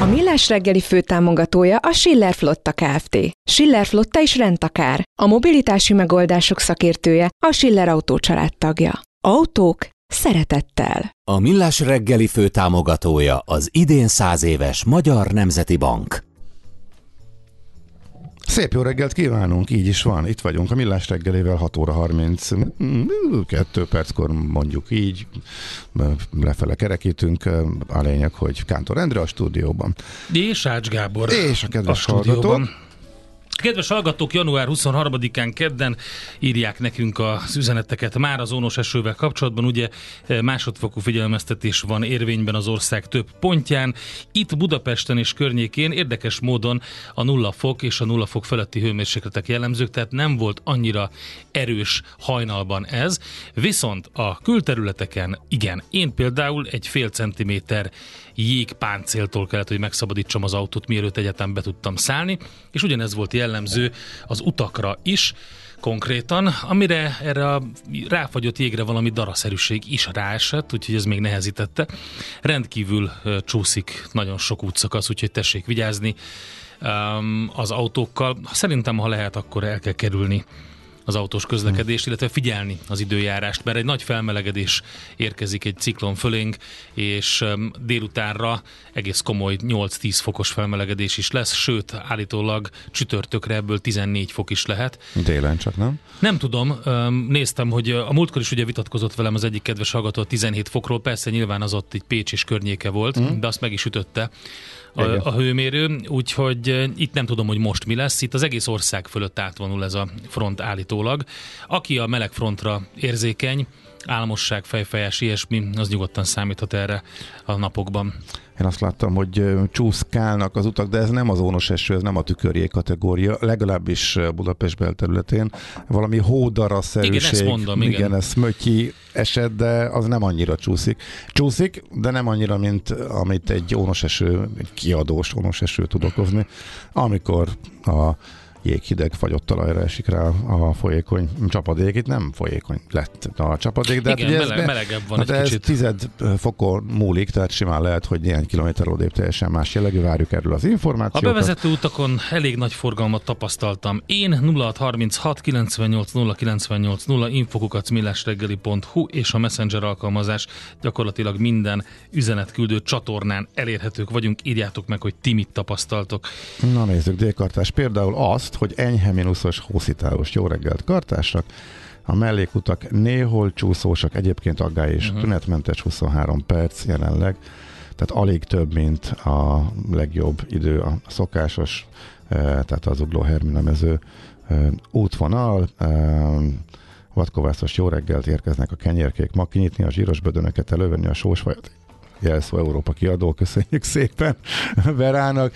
A Millás reggeli főtámogatója a Schiller Flotta Kft. Schiller Flotta is rendtakár. A mobilitási megoldások szakértője a Schiller Autó tagja. Autók szeretettel. A Millás reggeli főtámogatója az idén száz éves Magyar Nemzeti Bank. Szép jó reggelt kívánunk, így is van. Itt vagyunk a Millás reggelével 6 óra 32 perckor mondjuk így. Lefele kerekítünk. A lényeg, hogy Kántor Endre a stúdióban. És Ács Gábor És a kedves a hallgató. Kedves hallgatók, január 23-án kedden írják nekünk az üzeneteket már az ónos esővel kapcsolatban. Ugye eh, másodfokú figyelmeztetés van érvényben az ország több pontján. Itt Budapesten és környékén érdekes módon a nulla fok és a nulla fok feletti hőmérsékletek jellemzők, tehát nem volt annyira erős hajnalban ez. Viszont a külterületeken igen. Én például egy fél centiméter jégpáncéltól kellett, hogy megszabadítsam az autót, mielőtt egyetem be tudtam szállni, és ugyanez volt jellemző az utakra is, konkrétan, amire erre a ráfagyott jégre valami daraszerűség is ráesett, úgyhogy ez még nehezítette. Rendkívül csúszik nagyon sok útszakasz, úgyhogy tessék vigyázni az autókkal. Szerintem, ha lehet, akkor el kell kerülni az autós közlekedést, illetve figyelni az időjárást, mert egy nagy felmelegedés érkezik egy ciklon fölénk, és délutánra egész komoly 8-10 fokos felmelegedés is lesz, sőt, állítólag csütörtökre ebből 14 fok is lehet. Délen csak, nem? Nem tudom, néztem, hogy a múltkor is ugye vitatkozott velem az egyik kedves hallgató a 17 fokról, persze nyilván az ott egy Pécs és környéke volt, mm. de azt meg is ütötte a, Igen. a hőmérő, úgyhogy eh, itt nem tudom, hogy most mi lesz. Itt az egész ország fölött átvonul ez a front állítólag. Aki a meleg frontra érzékeny, álmosság, fejfejás, ilyesmi, az nyugodtan számíthat erre a napokban. Én azt láttam, hogy csúszkálnak az utak, de ez nem az ónos eső, ez nem a tükörjég kategória, legalábbis Budapest belterületén. Valami hódaraszerűség. Igen, ezt mondom, igen. igen. ez mötyi eset, de az nem annyira csúszik. Csúszik, de nem annyira, mint amit egy ónos eső, egy kiadós ónos eső tud okozni, amikor a jéghideg fagyott talajra esik rá a folyékony csapadék. Itt nem folyékony lett a csapadék, de Igen, hát ugye meleg- ez, melegebb van hát egy ez kicsit. tized fokon múlik, tehát simán lehet, hogy néhány kilométer odébb teljesen más jellegű. Várjuk erről az A információkat. bevezető utakon elég nagy forgalmat tapasztaltam. Én 0636 98 0 98 0 infokukacmillásreggeli.hu és a Messenger alkalmazás gyakorlatilag minden üzenetküldő csatornán elérhetők vagyunk. Írjátok meg, hogy ti mit tapasztaltok. Na nézzük, délkartás például azt, hogy enyhe mínuszos hószitálós jó reggelt kartásnak, a mellékutak néhol csúszósak, egyébként aggály és uh-huh. tünetmentes 23 perc jelenleg, tehát alig több, mint a legjobb idő, a szokásos, eh, tehát az ugló Hermina mező eh, útvonal, eh, vadkovászos jó reggelt érkeznek a kenyérkék, ma kinyitni a zsíros bödönöket, elővenni a sósvajat, jelszó Európa kiadó, köszönjük szépen Verának.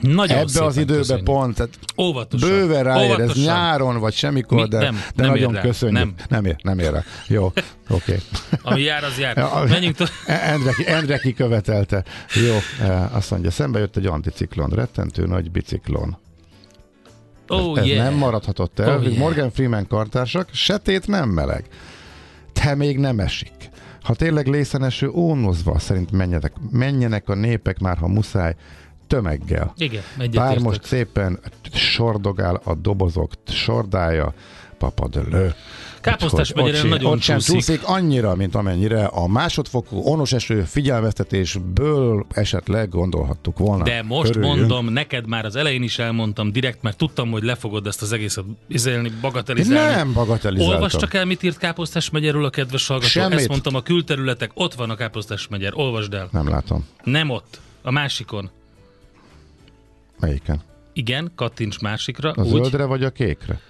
Nagyon Ebbe az időbe köszönjük. pont, tehát Óvatosan. bőven ráér, ez nyáron vagy semmikor, Mi? de, Nem, de nem nagyon ér köszönjük. Nem. nem ér, nem ér rá. Jó, oké. Okay. Ami jár, az jár. Ja, Menjünk to- Endre, Endre kikövetelte. Jó, eh, azt mondja, szembe jött egy anticiklon, rettentő nagy biciklon. Oh, ez yeah. nem maradhatott el. Oh, yeah. Morgan Freeman kartársak, setét nem meleg. Te még nem esik. Ha tényleg lészeneső ónozva szerint menjenek, menjenek a népek már, ha muszáj, tömeggel. Igen, Bár egyetértek. most szépen sordogál a dobozok sordája, papadölő. Káposztás ott nagyon ott sem csúszik. annyira, mint amennyire a másodfokú onos eső figyelmeztetésből esetleg gondolhattuk volna. De most Örüljünk. mondom, neked már az elején is elmondtam direkt, mert tudtam, hogy le fogod ezt az egészet izélni, bagatelizálni. Nem bagatelizáltam. Olvasd csak el, mit írt Káposztás megyerről a kedves hallgató. Semmit. Ezt mondtam, a külterületek, ott van a Káposztás megyer, olvasd el. Nem látom. Nem ott, a másikon. Melyiken? Igen, kattints másikra. A úgy. zöldre vagy a kékre?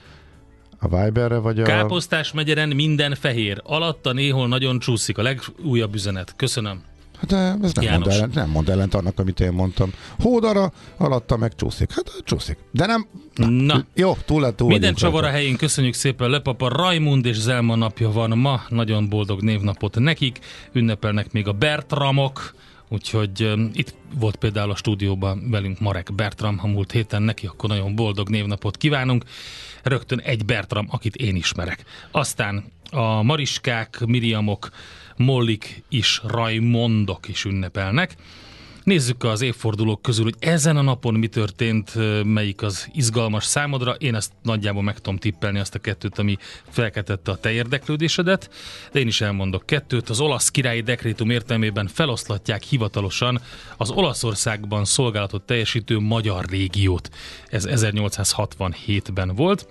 A Viberre vagy a... Káposztás megyeren minden fehér. Alatta néhol nagyon csúszik. A legújabb üzenet. Köszönöm. Hát de ez nem János. mond, ellent, nem mond ellent annak, amit én mondtam. Hódara, alatta meg csúszik. Hát csúszik. De nem... Na, Jó, túl lett túl Minden csavar a helyén, köszönjük szépen Lepapa. Rajmund és Zelma napja van ma, nagyon boldog névnapot nekik. Ünnepelnek még a Bertramok, úgyhogy itt volt például a stúdióban velünk Marek Bertram, ha múlt héten neki, akkor nagyon boldog névnapot kívánunk. Rögtön egy Bertram, akit én ismerek. Aztán a Mariskák, Miriamok, Mollik is, Rajmondok is ünnepelnek. Nézzük az évfordulók közül, hogy ezen a napon mi történt, melyik az izgalmas számodra. Én ezt nagyjából meg tudom tippelni azt a kettőt, ami felkeltette a te érdeklődésedet, de én is elmondok kettőt. Az olasz királyi dekrétum értelmében feloszlatják hivatalosan az Olaszországban szolgálatot teljesítő magyar régiót. Ez 1867-ben volt.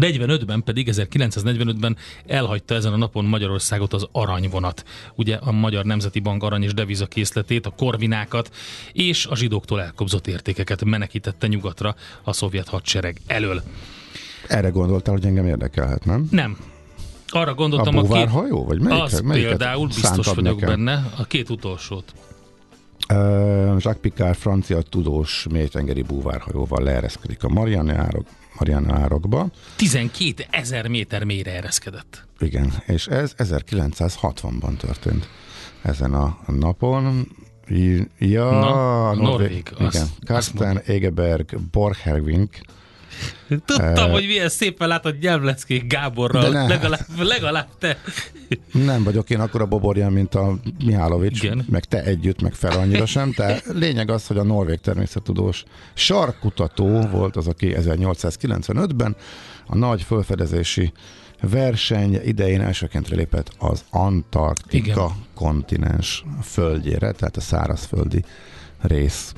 45-ben pedig, 1945-ben elhagyta ezen a napon Magyarországot az aranyvonat. Ugye a Magyar Nemzeti Bank arany és devizakészletét, a korvinákat és a zsidóktól elkobzott értékeket menekítette nyugatra a szovjet hadsereg elől. Erre gondoltál, hogy engem érdekelhet, nem? Nem. Arra gondoltam, a, két... búvárhajó? Vagy melyik, Az melyiket például biztos vagyok nekem? benne, a két utolsót. Uh, Jacques Picard francia tudós mélytengeri búvárhajóval leereszkedik a Marianne, árok, Marianne árokba. 12 ezer méter mélyre ereszkedett. Igen, és ez 1960-ban történt ezen a napon. Ja, Na, Norvég. Norvég, Igen, Karsten Egeberg Borchhervink. Tudtam, hogy milyen szépen látod nyelvleckék Gáborral. De ne. Legalább, legalább te. Nem vagyok én akkora boborján, mint a Mihálovics, Igen. meg te együtt, meg fel annyira sem, de lényeg az, hogy a norvég természettudós sarkkutató volt az, aki 1895-ben a nagy felfedezési verseny idején elsőként lépett az Antarktika Igen. kontinens földjére, tehát a szárazföldi rész.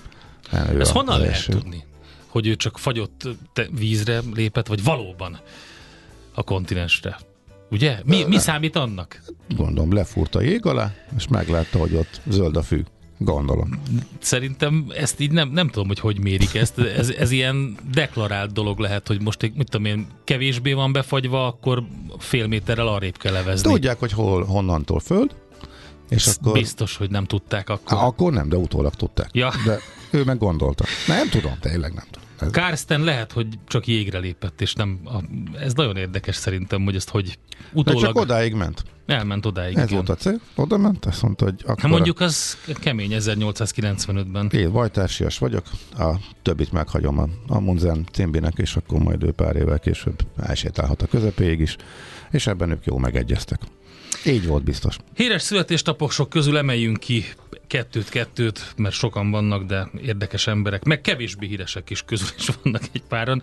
Ezt a- honnan lehet tudni? Hogy ő csak fagyott vízre lépett, vagy valóban a kontinensre? Ugye? Mi, mi számít annak? Gondolom, lefúrta a jég alá, és meglátta, hogy ott zöld a fű. Gondolom. Szerintem ezt így nem, nem tudom, hogy hogy mérik ezt. Ez, ez ilyen deklarált dolog lehet, hogy most, mit tudom én, kevésbé van befagyva, akkor fél méterrel arrébb kell levezni. Tudják, hogy hol, honnantól föld, és Ezt akkor... Biztos, hogy nem tudták akkor. Há, akkor nem, de utólag tudták. Ja. De ő meg gondolta. Nem tudom, tényleg nem tudom. Ez, Karsten lehet, hogy csak jégre lépett, és nem. A, ez nagyon érdekes szerintem, hogy ezt hogy de utólag csak odáig ment. elment odáig. Ez igen. volt a cél. Oda ment, azt mondta, hogy akkor Hát mondjuk az kemény 1895-ben. én vajtársias vagyok, a többit meghagyom a, a Munzen címbinek, és akkor majd ő pár évvel később elsétálhat a közepéig is, és ebben ők jól megegyeztek. Így volt biztos. Híres születésnaposok közül emeljünk ki kettőt-kettőt, mert sokan vannak, de érdekes emberek, meg kevésbé híresek is közül is vannak egy páran.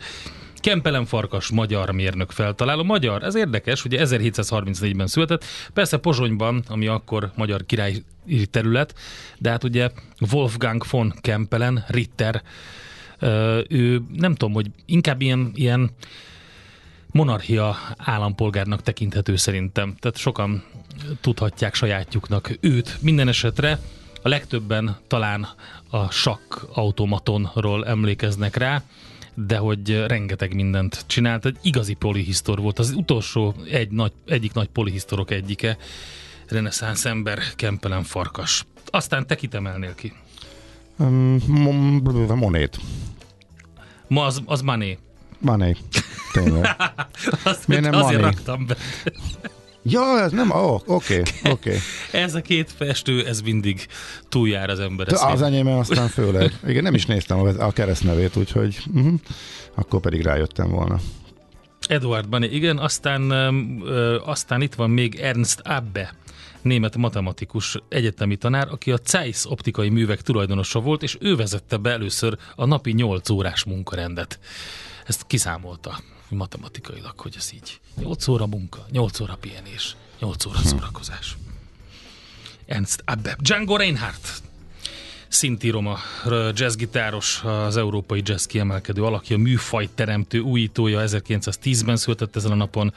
Kempelen Farkas, magyar mérnök feltaláló. Magyar, ez érdekes, ugye 1734-ben született, persze Pozsonyban, ami akkor magyar királyi terület, de hát ugye Wolfgang von Kempelen, Ritter, ő nem tudom, hogy inkább ilyen, ilyen monarchia állampolgárnak tekinthető szerintem. Tehát sokan tudhatják sajátjuknak őt. Minden esetre a legtöbben talán a sakk automatonról emlékeznek rá, de hogy rengeteg mindent csinált. Egy igazi polihisztor volt. Az utolsó egy nagy, egyik nagy polihisztorok egyike, reneszánsz ember, Kempelen Farkas. Aztán te kit emelnél ki? Um, mon- monét. Ma az, az Mané. Mané. Tényleg. Azt Miért nem azért Mané? raktam be. Ja, ez nem, ó, oké, oké. Ez a két festő, ez mindig túljár az ember eszén. Az enyémben aztán főleg. Igen, nem is néztem a, a keresztnevét, úgyhogy uh-huh. akkor pedig rájöttem volna. Eduard Bani, igen, aztán, ö, aztán itt van még Ernst Abbe, német matematikus egyetemi tanár, aki a Zeiss optikai művek tulajdonosa volt, és ő vezette be először a napi 8 órás munkarendet. Ezt kiszámolta matematikailag, hogy ez így. 8 óra munka, 8 óra pihenés, 8 óra szórakozás. Ernst Abbe. Django Reinhardt, szintíroma, jazzgitáros, az európai jazz kiemelkedő alakja, műfajteremtő, újítója, 1910-ben született ezen a napon,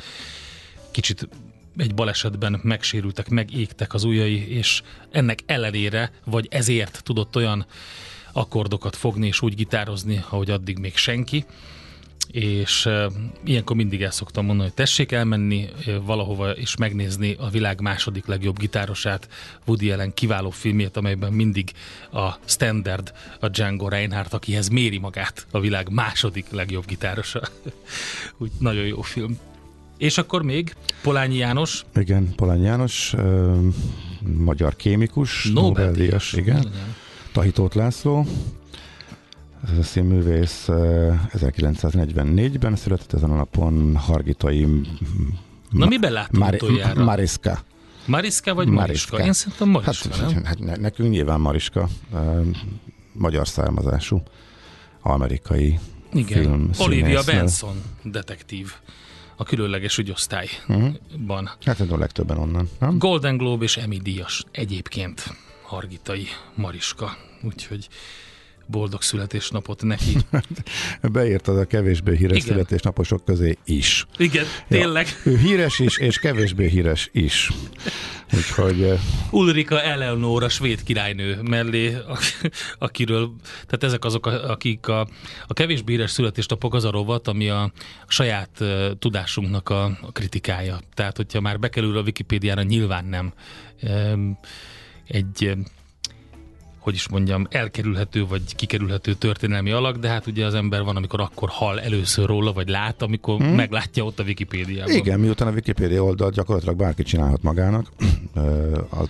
kicsit egy balesetben megsérültek, megégtek az ujjai, és ennek ellenére, vagy ezért tudott olyan akkordokat fogni és úgy gitározni, ahogy addig még senki, és uh, ilyenkor mindig el szoktam mondani, hogy tessék elmenni uh, valahova és megnézni a világ második legjobb gitárosát, Woody Allen kiváló filmjét, amelyben mindig a standard, a Django Reinhardt, akihez méri magát a világ második legjobb gitárosa. Úgy nagyon jó film. És akkor még Polányi János, Igen, Polán János, ö, magyar kémikus, Nobel-díjas, igen. Tahitót László, színművész ö, 1944-ben született ezen a napon Hargitai Na miben láttunk Mari- utoljára? Mariska. Mariska vagy Mariska? Mariska. Én szerintem Mariska, Hát, nem? hát ne- nekünk nyilván Mariska, magyar származású, amerikai Igen. film Olivia. Benson, detektív a különleges ügyosztályban. Hát ez a legtöbben onnan, nem? Golden Globe és Emmy díjas egyébként Hargitai Mariska. Úgyhogy boldog születésnapot neki. Beírtad a kevésbé híres Igen. születésnaposok közé is. Igen, tényleg. Ja, ő híres is, és kevésbé híres is. Úgyhogy eh, Ulrika Eleonor, a svéd királynő mellé, akiről, tehát ezek azok, akik a, a kevésbé híres születésnapok az a rovat, ami a saját uh, tudásunknak a, a kritikája. Tehát, hogyha már bekerül a Wikipédiára, nyilván nem um, egy hogy is mondjam, elkerülhető vagy kikerülhető történelmi alak, de hát ugye az ember van, amikor akkor hal először róla, vagy lát, amikor hmm. meglátja ott a Wikipédiában. igen, miután a Wikipédia oldalt gyakorlatilag bárki csinálhat magának, a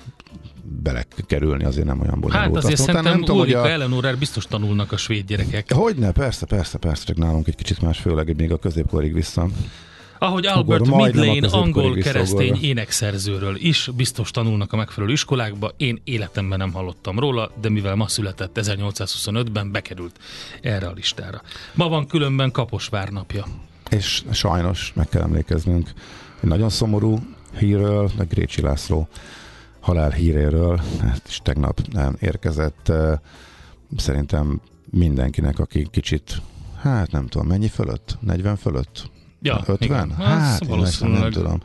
belekerülni azért nem olyan bonyolult. Hát azért Aztán szerintem nem tudom, hogy Ulrika a, Eleanor biztos tanulnak a svéd gyerekek. Hogyne, persze, persze, persze, csak nálunk egy kicsit más, főleg még a középkorig vissza. Ahogy Albert Ugor, majdnem a Midlane angol keresztény énekszerzőről is biztos tanulnak a megfelelő iskolákba. Én életemben nem hallottam róla, de mivel ma született 1825-ben, bekerült erre a listára. Ma van különben Kaposvár napja. És sajnos meg kell emlékeznünk egy nagyon szomorú hírről, a Grécsi László halál híréről, hát is tegnap nem érkezett. eh, Szerintem mindenkinek, aki kicsit, hát nem tudom, mennyi fölött? 40 fölött? Ja, 50? igen. Hát, Az én ezt nem valószínűleg. tudom.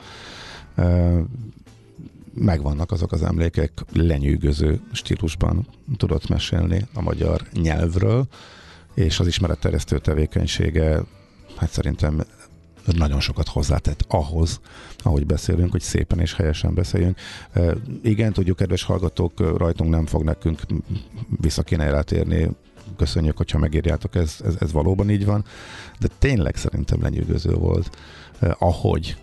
Megvannak azok az emlékek, lenyűgöző stílusban tudott mesélni a magyar nyelvről, és az ismeretterjesztő tevékenysége hát szerintem nagyon sokat hozzátett ahhoz, ahogy beszélünk, hogy szépen és helyesen beszéljünk. E, igen, tudjuk, kedves hallgatók, rajtunk nem fog nekünk vissza kéne eltérni. Köszönjük, hogyha megírjátok, ez, ez, ez valóban így van. De tényleg szerintem lenyűgöző volt, eh, ahogy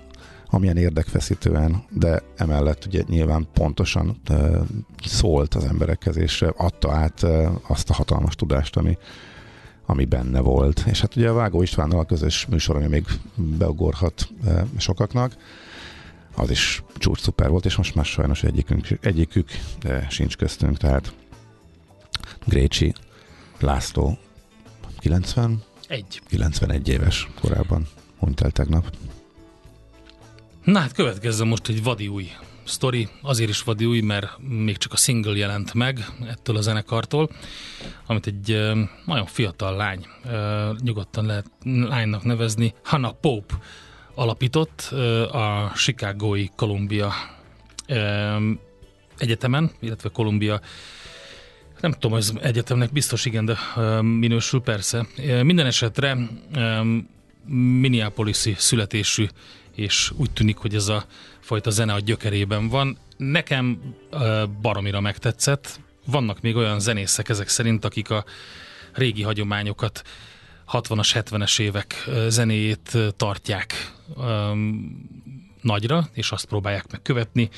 amilyen érdekfeszítően, de emellett ugye nyilván pontosan eh, szólt az emberekhez, és adta át eh, azt a hatalmas tudást, ami, ami benne volt. És hát ugye a Vágó Istvánnal a közös műsor, ami még beugorhat eh, sokaknak, az is csúcs szuper volt, és most már sajnos egyikünk, egyikük eh, sincs köztünk, tehát Grécsi László 90, Egy. 91 éves korában hunyt el tegnap. Na hát következzen most egy vadi új sztori, azért is vadi új, mert még csak a single jelent meg ettől a zenekartól, amit egy nagyon fiatal lány, nyugodtan lehet lánynak nevezni, Hannah Pope alapított a Chicagói Columbia egyetemen, illetve Columbia nem tudom, az egyetemnek biztos igen, de minősül persze. Minden esetre Minneapolis-i születésű, és úgy tűnik, hogy ez a fajta zene a gyökerében van. Nekem baromira megtetszett. Vannak még olyan zenészek ezek szerint, akik a régi hagyományokat 60-as, 70-es évek zenéjét tartják. Nagyra, és azt próbálják megkövetni.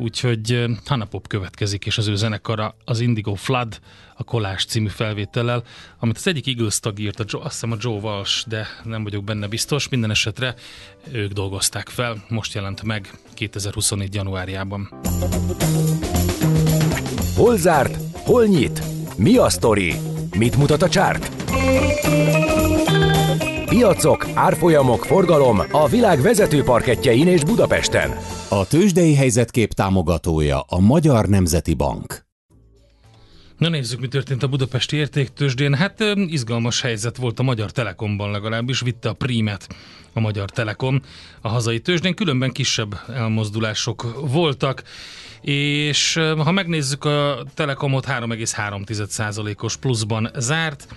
Úgyhogy Hanna Pop következik, és az ő zenekara az Indigo Flood, a Kolás című felvétellel, amit az egyik Eagles tag írt, a Joe, azt hiszem a Joe Walsh, de nem vagyok benne biztos. Minden esetre ők dolgozták fel, most jelent meg 2024. januárjában. Hol zárt? Hol nyit? Mi a sztori? Mit mutat a csárt? Piacok, árfolyamok, forgalom a világ vezető parketjein és Budapesten. A tőzsdei helyzetkép támogatója a Magyar Nemzeti Bank. Na nézzük, mi történt a budapesti értéktősdén. Hát izgalmas helyzet volt a Magyar Telekomban legalábbis, vitte a prímet a Magyar Telekom a hazai tőzsdén, különben kisebb elmozdulások voltak és ha megnézzük a Telekomot 3,3%-os pluszban zárt,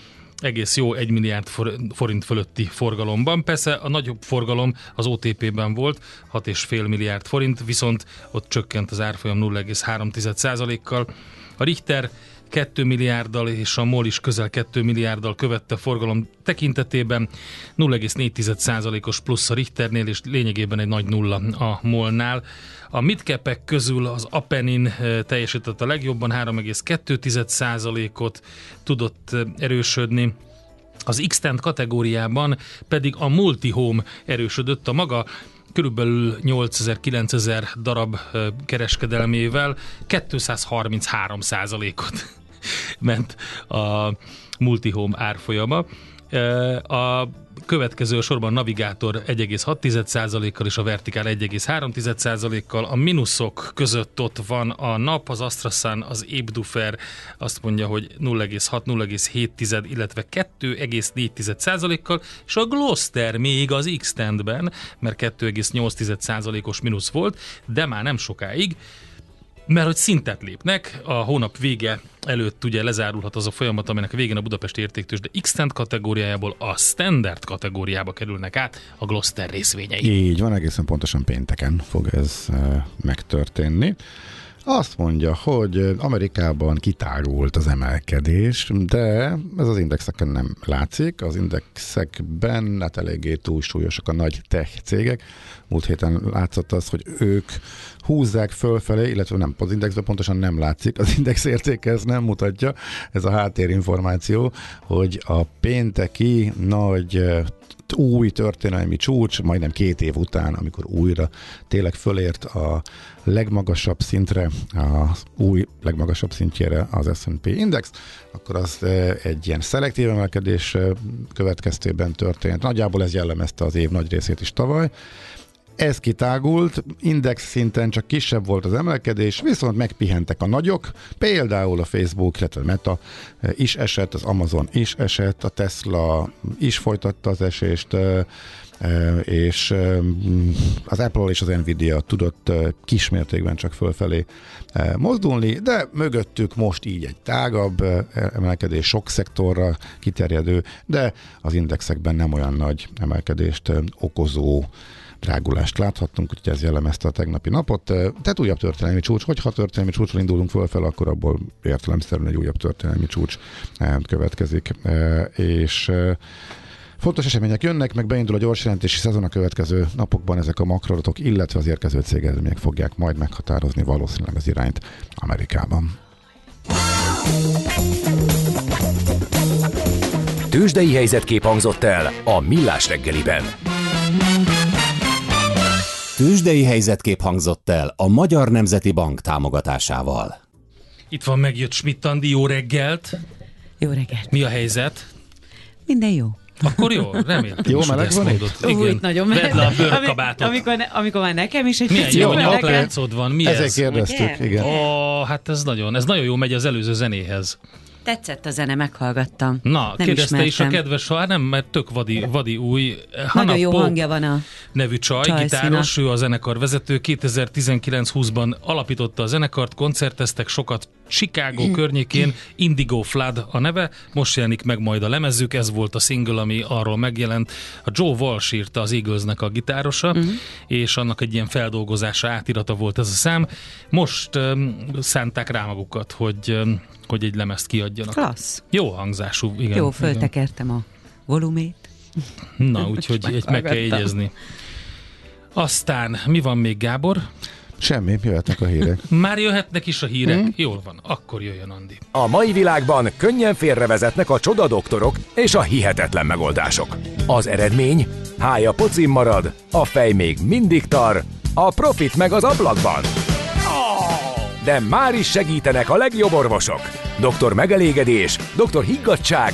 egész jó 1 milliárd forint fölötti forgalomban. Persze a nagyobb forgalom az OTP-ben volt, 6,5 milliárd forint, viszont ott csökkent az árfolyam 0,3%-kal. A Richter 2 milliárddal és a MOL is közel 2 milliárddal követte forgalom tekintetében. 0,4%-os plusz a Richternél és lényegében egy nagy nulla a MOL-nál. A midcapek közül az Apenin eh, teljesített a legjobban, 3,2%-ot tudott eh, erősödni. Az x kategóriában pedig a Multihome erősödött a maga körülbelül 8000-9000 darab eh, kereskedelmével 233% ot ment a Multihome árfolyama. A következő sorban Navigátor 1,6%-kal és a Vertikál 1,3%-kal. A mínuszok között ott van a nap, az Astrasan, az Ébdufer azt mondja, hogy 0,6-0,7, illetve 2,4%-kal, és a Gloster még az x ben mert 2,8%-os mínusz volt, de már nem sokáig mert hogy szintet lépnek, a hónap vége előtt ugye lezárulhat az a folyamat, aminek a végén a Budapesti értéktős, de x kategóriájából a standard kategóriába kerülnek át a Gloster részvényei. Így van, egészen pontosan pénteken fog ez e, megtörténni. Azt mondja, hogy Amerikában kitágult az emelkedés, de ez az indexeken nem látszik. Az indexekben hát eléggé túlsúlyosak a nagy tech cégek. Múlt héten látszott az, hogy ők húzzák fölfelé, illetve nem, az indexben pontosan nem látszik, az index értéke ez nem mutatja, ez a háttérinformáció, hogy a pénteki nagy új történelmi csúcs, majdnem két év után, amikor újra tényleg fölért a legmagasabb szintre, az új legmagasabb szintjére az S&P Index, akkor az egy ilyen szelektív emelkedés következtében történt. Nagyjából ez jellemezte az év nagy részét is tavaly, ez kitágult, index szinten csak kisebb volt az emelkedés, viszont megpihentek a nagyok, például a Facebook, illetve a Meta is esett, az Amazon is esett, a Tesla is folytatta az esést, és az Apple és az Nvidia tudott kismértékben csak fölfelé mozdulni, de mögöttük most így egy tágabb emelkedés, sok szektorra kiterjedő, de az indexekben nem olyan nagy emelkedést okozó drágulást láthattunk, úgyhogy ez jellemezte a tegnapi napot. Tehát újabb történelmi csúcs, hogyha történelmi csúcsról indulunk fölfel, akkor abból értelemszerűen egy újabb történelmi csúcs következik. És Fontos események jönnek, meg beindul a gyors jelentési szezon a következő napokban, ezek a makroadatok, illetve az érkező cégeredmények fogják majd meghatározni valószínűleg az irányt Amerikában. Tőzsdei helyzetkép hangzott el a Millás reggeliben. Tőzsdei helyzetkép hangzott el a Magyar Nemzeti Bank támogatásával. Itt van megjött Schmidt Andi, jó reggelt! Jó reggelt! Mi a helyzet? Minden jó. Akkor jó, remélem. Jó meleg van. Igen. Úgy, nagyon meleg. le a bőrkabátot. Amikor, amikor már nekem is egy Milyen jó nyakláncod van, mi Ezek ez? kérdeztük, igen. Ó, oh, hát ez nagyon, ez nagyon jó megy az előző zenéhez. Tetszett a zene, meghallgattam. Na, nem kérdezte is a kedves, hát nem, mert tök vadi, vadi új. Nagyon Hanna jó Pope hangja van a nevű csaj, csaj gitáros, ő a zenekar vezető. 2019-20-ban alapította a zenekart, koncerteztek sokat Chicago környékén, Indigo Flood a neve, most jelenik meg majd a lemezük, ez volt a single, ami arról megjelent. A Joe Walsh írta az Eaglesnek a gitárosa, uh-huh. és annak egy ilyen feldolgozása, átirata volt ez a szám. Most um, szánták rá magukat, hogy um, hogy egy lemezt kiadjanak. Klassz. Jó hangzású, igen. Jó, föltekertem igen. a volumét. Na, úgyhogy egy meg kell jegyezni. Aztán mi van még, Gábor? Semmi, jöhetnek a hírek. Már jöhetnek is a hírek? Hmm. Jól van, akkor jöjjön Andi. A mai világban könnyen félrevezetnek a csoda doktorok és a hihetetlen megoldások. Az eredmény? Hája pocim marad, a fej még mindig tar, a profit meg az ablakban. De már is segítenek a legjobb orvosok. Doktor megelégedés, doktor higgadság,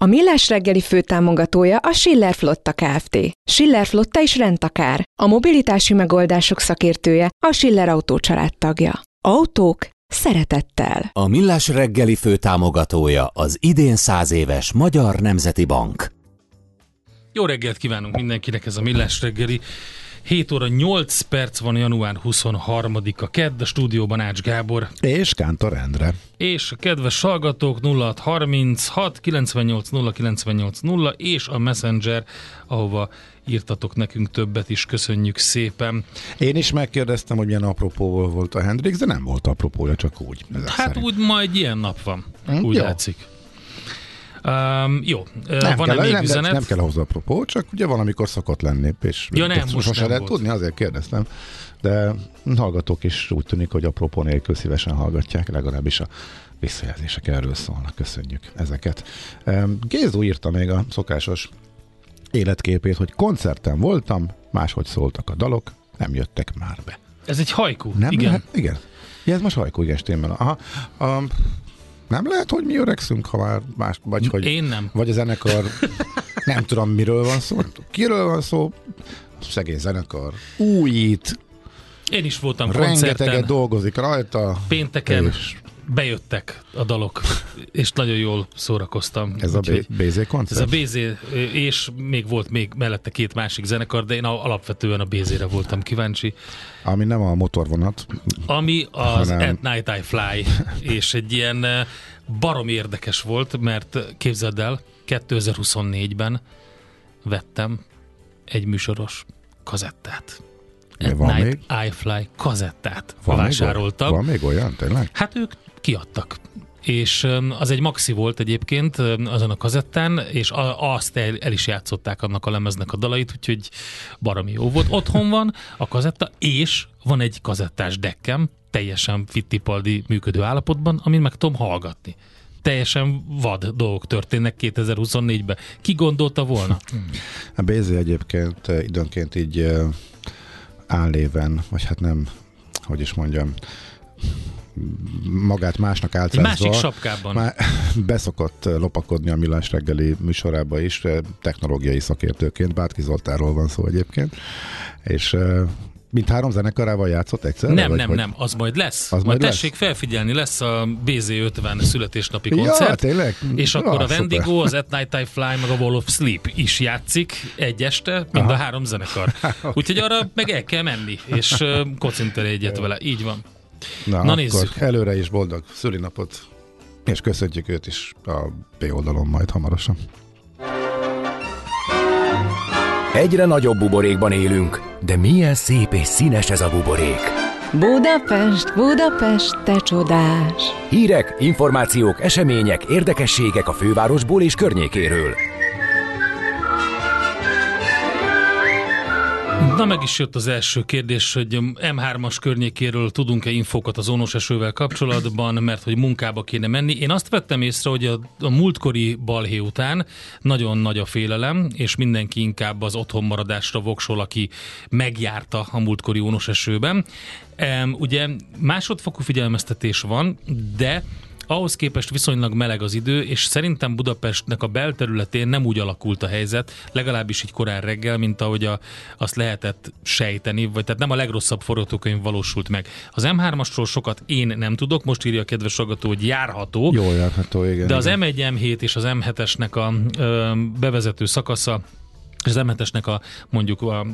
A Millás reggeli főtámogatója a Schiller Flotta Kft. Schiller Flotta is rendtakár. A mobilitási megoldások szakértője a Schiller Autó tagja. Autók szeretettel. A Millás reggeli főtámogatója az idén száz éves Magyar Nemzeti Bank. Jó reggelt kívánunk mindenkinek, ez a Millás reggeli. 7 óra 8 perc van január 23-a kedd, a stúdióban Ács Gábor. És Kántor Endre. És a kedves hallgatók 0636 98 098 0 és a Messenger, ahova írtatok nekünk többet is, köszönjük szépen. Én is megkérdeztem, hogy milyen apropóval volt a Hendrix, de nem volt apropója, csak úgy. Hát szerint. úgy majd ilyen nap van, hm, úgy jó. látszik. Um, jó, nem van kell, még nem, üzenet? Nem kell hozzá apropó, csak ugye valamikor szokott lenni, és ja, nem, most nem lehet tudni, azért kérdeztem. De hallgatók is úgy tűnik, hogy apropó nélkül szívesen hallgatják, legalábbis a visszajelzések erről szólnak. Köszönjük ezeket. Gézó írta még a szokásos életképét, hogy koncerten voltam, máshogy szóltak a dalok, nem jöttek már be. Ez egy hajkú, nem igen. Lehet, igen. Ja, ez most hajkú, igen, stimmel. Aha. A, nem lehet, hogy mi öregszünk, ha már más, vagy hogy... Én nem. Vagy a zenekar, nem tudom miről van szó, nem tudom kiről van szó, szegény zenekar újít, én is voltam Rengeteget koncerten. dolgozik rajta. Pénteken és... bejöttek a dalok, és nagyon jól szórakoztam. Ez a BZ koncert? Ez a BZ, és még volt még mellette két másik zenekar, de én alapvetően a BZ-re voltam kíváncsi. Ami nem a motorvonat. Ami az hanem... At Night I Fly, és egy ilyen eh, barom érdekes volt, mert képzeld el, 2024-ben vettem egy műsoros kazettát. At van Night még? I Fly kazettát van vásároltam. Még, van még olyan, tényleg? Hát ők kiadtak és az egy maxi volt egyébként azon a kazettán, és azt el, el is játszották annak a lemeznek a dalait, úgyhogy baromi jó volt. Otthon van a kazetta, és van egy kazettás dekkem, teljesen fittipaldi működő állapotban, amin meg tudom hallgatni. Teljesen vad dolgok történnek 2024-ben. Ki gondolta volna? A Bézi egyébként időnként így álléven, vagy hát nem, hogy is mondjam, magát másnak álcázva. Egy másik sapkában. Már beszokott lopakodni a Millás reggeli műsorába is, technológiai szakértőként, Bátki Zoltáról van szó egyébként, és mint három zenekarával játszott egyszerre? Nem, nem, hogy... nem, az majd lesz. Az majd, majd tessék lesz? felfigyelni, lesz a BZ50 születésnapi koncert. Ja, tényleg? És ja, akkor a szuper. az At Night I Fly, meg a Wall of Sleep is játszik egy este, mind Aha. a három zenekar. okay. Úgyhogy arra meg el kell menni, és kocintani egyet vele. Így van. Na, Na akkor nézzük. előre is boldog szülinapot, és köszöntjük őt is a B oldalon majd hamarosan. Egyre nagyobb buborékban élünk, de milyen szép és színes ez a buborék. Budapest, Budapest, te csodás! Hírek, információk, események, érdekességek a fővárosból és környékéről. Na meg is jött az első kérdés, hogy M3-as környékéről tudunk-e infókat az ónos esővel kapcsolatban, mert hogy munkába kéne menni. Én azt vettem észre, hogy a, a múltkori balhé után nagyon nagy a félelem, és mindenki inkább az otthonmaradásra voksol, aki megjárta a múltkori ónos esőben. Um, ugye másodfokú figyelmeztetés van, de ahhoz képest viszonylag meleg az idő, és szerintem Budapestnek a belterületén nem úgy alakult a helyzet, legalábbis így korán reggel, mint ahogy a, azt lehetett sejteni, vagy tehát nem a legrosszabb forgatókönyv valósult meg. Az M3-asról sokat én nem tudok, most írja a kedves hallgató, hogy járható. Jól járható, igen. De az igen. M1, M7 és az M7-esnek a ö, bevezető szakasza, és az M7-esnek a mondjuk a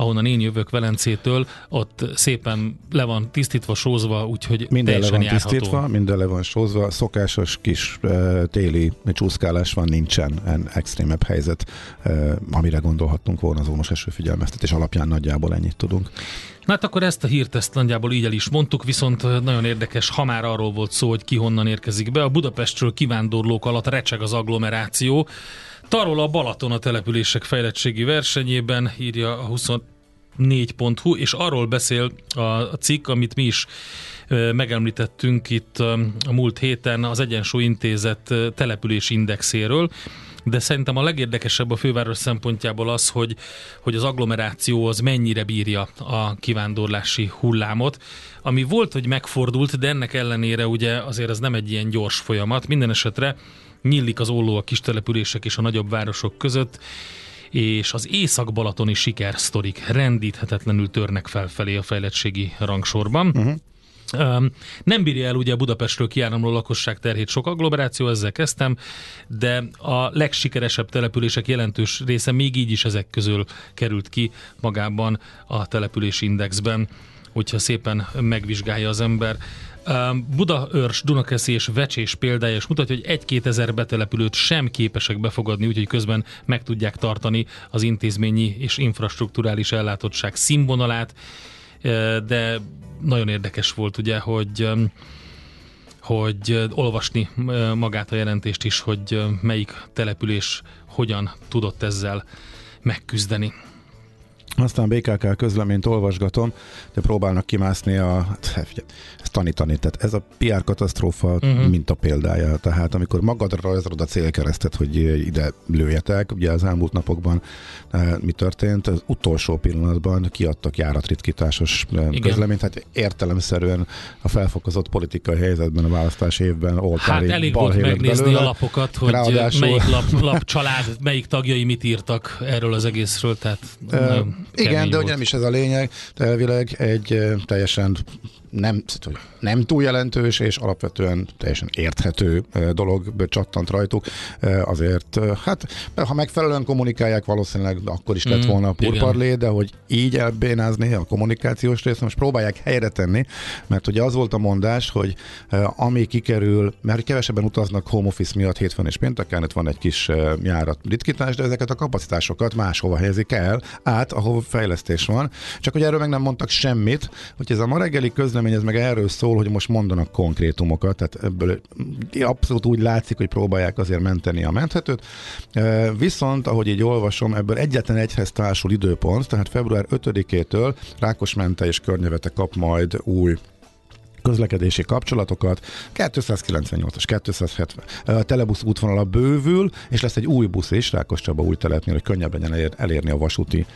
ahonnan én jövök Velencétől, ott szépen le van tisztítva, sózva, úgyhogy Minden le van járható. tisztítva, minden le van sózva, szokásos kis uh, téli csúszkálás van, nincsen en extrémebb helyzet, uh, amire gondolhattunk volna az ónos esőfigyelmeztetés alapján nagyjából ennyit tudunk. Na hát akkor ezt a hírt ezt nagyjából így el is mondtuk, viszont nagyon érdekes, ha már arról volt szó, hogy ki honnan érkezik be. A Budapestről kivándorlók alatt recseg az agglomeráció. Tarol a Balaton a települések fejlettségi versenyében, írja a 24.hu, és arról beszél a cikk, amit mi is megemlítettünk itt a múlt héten az Egyensúly Intézet település de szerintem a legérdekesebb a főváros szempontjából az, hogy, hogy az agglomeráció az mennyire bírja a kivándorlási hullámot, ami volt, hogy megfordult, de ennek ellenére ugye azért ez nem egy ilyen gyors folyamat. Minden esetre nyílik az olló a kis települések és a nagyobb városok között, és az észak-balatoni sikersztorik rendíthetetlenül törnek felfelé a fejlettségi rangsorban. Uh-huh. Nem bírja el ugye Budapestről kiáramló lakosság terhét sok agglomeráció, ezzel kezdtem, de a legsikeresebb települések jelentős része még így is ezek közül került ki magában a települési indexben, hogyha szépen megvizsgálja az ember. Budaörs, Dunakeszi és Vecsés példája is mutatja, hogy egy-két ezer betelepülőt sem képesek befogadni, úgyhogy közben meg tudják tartani az intézményi és infrastruktúrális ellátottság színvonalát, de nagyon érdekes volt ugye, hogy hogy olvasni magát a jelentést is, hogy melyik település hogyan tudott ezzel megküzdeni. Aztán BKK közleményt olvasgatom, de próbálnak kimászni a, hát, ezt tanítani, tehát ez a PR katasztrófa uh-huh. mint a példája, tehát amikor magadra rajzolod a célkeresztet, hogy ide lőjetek, ugye az elmúlt napokban eh, mi történt, az utolsó pillanatban kiadtak járatritkításos eh, Igen. közleményt, hát értelemszerűen a felfokozott politikai helyzetben a választás évben oltári Hát elég volt megnézni belőle. a lapokat, hogy Ráadásul... melyik lap, lap család, melyik tagjai mit írtak erről az egészről, tehát uh, igen, de ugye nem is ez a lényeg, de elvileg egy teljesen nem, nem túl jelentős és alapvetően teljesen érthető dolog csattant rajtuk. Azért, hát ha megfelelően kommunikálják, valószínűleg akkor is lett mm, volna a purparlé, de hogy így elbénázni a kommunikációs részt, most próbálják helyre tenni, mert ugye az volt a mondás, hogy ami kikerül, mert kevesebben utaznak home office miatt hétfőn és pénteken, itt van egy kis járat ritkítás, de ezeket a kapacitásokat máshova helyezik el, át, ahol fejlesztés van. Csak hogy erről meg nem mondtak semmit, hogy ez a ma reggeli közlemény, ez meg erről szól, hogy most mondanak konkrétumokat, tehát ebből abszolút úgy látszik, hogy próbálják azért menteni a menthetőt. Viszont, ahogy így olvasom, ebből egyetlen egyhez társul időpont, tehát február 5-től Rákosmente és környevete kap majd új közlekedési kapcsolatokat, 298-as, 270, a telebusz útvonala bővül, és lesz egy új busz is, Rákos Csaba új telepnél, hogy könnyebb legyen elérni a vasúti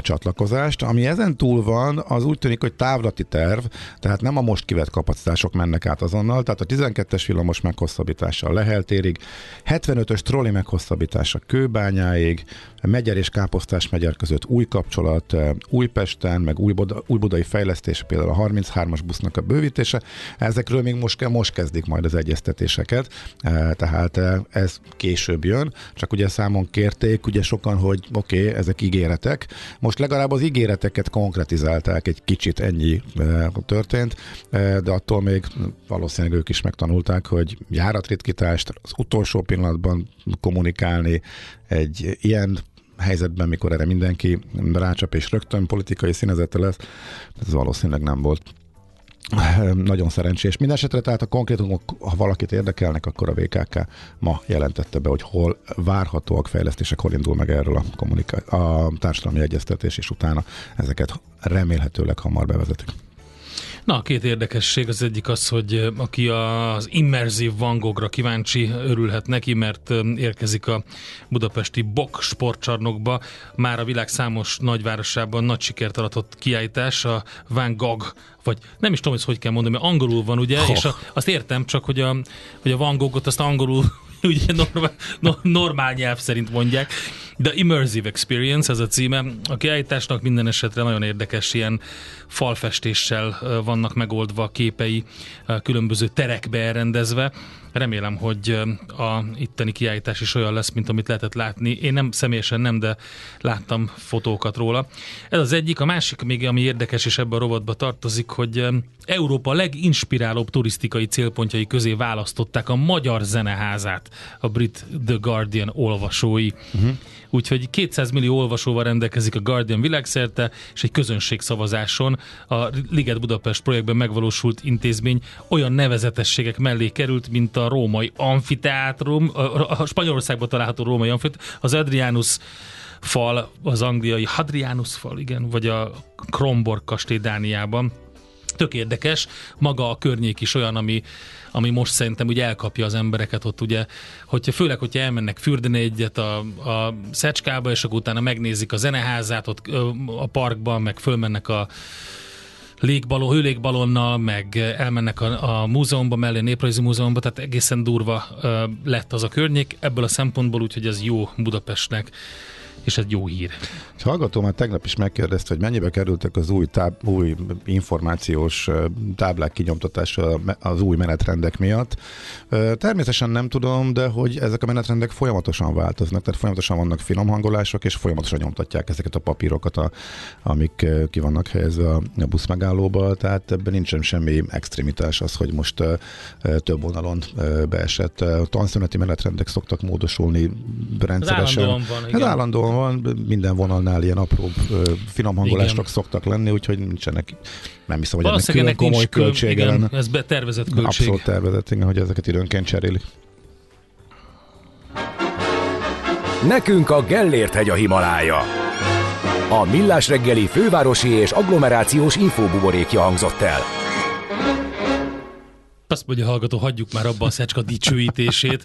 csatlakozást. Ami ezen túl van, az úgy tűnik, hogy távlati terv, tehát nem a most kivett kapacitások mennek át azonnal, tehát a 12-es villamos meghosszabbítása a Leheltérig, 75-ös trolli meghosszabbítása Kőbányáig, Megyer és Káposztás megyer között új kapcsolat, Újpesten, meg új, új budai fejlesztés, például a 33-as busznak a bővítése. Ezekről még most, most kezdik majd az egyeztetéseket, tehát ez később jön, csak ugye számon kérték, ugye sokan, hogy oké, okay, ezek ígéretek. Most legalább az ígéreteket konkretizálták, egy kicsit ennyi történt, de attól még valószínűleg ők is megtanulták, hogy járatritkítást az utolsó pillanatban kommunikálni, egy ilyen helyzetben, mikor erre mindenki rácsap és rögtön politikai színezete lesz, ez valószínűleg nem volt nagyon szerencsés. Mindenesetre tehát a konkrétumok, ha valakit érdekelnek, akkor a VKK ma jelentette be, hogy hol várhatóak fejlesztések, hol indul meg erről a, kommunika- a társadalmi egyeztetés, és utána ezeket remélhetőleg hamar bevezetik. Na, két érdekesség. Az egyik az, hogy aki az immerzív Van Goghra kíváncsi, örülhet neki, mert érkezik a budapesti Bok sportcsarnokba. Már a világ számos nagyvárosában nagy sikert aratott kiállítás, a Van Gogh vagy nem is tudom, hogy hogy kell mondani, mert angolul van, ugye, oh. és a, azt értem, csak hogy a, hogy a Van Goghot azt angolul ugye normál, normál nyelv szerint mondják, The Immersive Experience, ez a címe. A kiállításnak minden esetre nagyon érdekes ilyen falfestéssel vannak megoldva a képei, különböző terekbe elrendezve. Remélem, hogy a itteni kiállítás is olyan lesz, mint amit lehetett látni. Én nem személyesen nem, de láttam fotókat róla. Ez az egyik, a másik még, ami érdekes és ebben a rovatba tartozik, hogy Európa leginspirálóbb turisztikai célpontjai közé választották a Magyar Zeneházát, a brit The Guardian olvasói. Uh-huh. Úgyhogy 200 millió olvasóval rendelkezik a Guardian világszerte, és egy közönségszavazáson a Liget Budapest projektben megvalósult intézmény olyan nevezetességek mellé került, mint a római amfiteátrum, a Spanyolországban található római amfiteátrum, az Adrianus fal, az angliai Hadrianus fal, igen, vagy a Kromborg kastély Dániában. Tök érdekes, maga a környék is olyan, ami, ami most szerintem ugye elkapja az embereket ott ugye, hogyha főleg, hogyha elmennek fürdeni egyet a, a Szecskába, és akkor utána megnézik a zeneházát ott a parkban, meg fölmennek a légbalon, hőlégbalonnal, meg elmennek a, a múzeumba mellé, a Néprajzi Múzeumba, tehát egészen durva ö, lett az a környék ebből a szempontból, úgyhogy ez jó Budapestnek és ez jó hír. A hallgató már tegnap is megkérdezte, hogy mennyibe kerültek az új, táb, új információs táblák kinyomtatása az új menetrendek miatt. Természetesen nem tudom, de hogy ezek a menetrendek folyamatosan változnak, tehát folyamatosan vannak finomhangolások, és folyamatosan nyomtatják ezeket a papírokat, a, amik ki vannak helyezve a buszmegállóba, tehát ebben nincsen semmi extremitás az, hogy most több vonalon beesett. A tanszüneti menetrendek szoktak módosulni rendszeresen. Ez állandóan van, igen. Ez állandóan van, minden vonalnál ilyen apró finom hangolások szoktak lenni, úgyhogy nincsenek, nem hiszem, hogy ennek külön komoly költsége igen, lenne. Ez tervezett költség. Abszolút tervezett, igen, hogy ezeket időnként cserélik. Nekünk a Gellért hegy a Himalája. A Millás reggeli fővárosi és agglomerációs infóbuborékja hangzott el. Azt mondja a hallgató, hagyjuk már abba a szecska dicsőítését.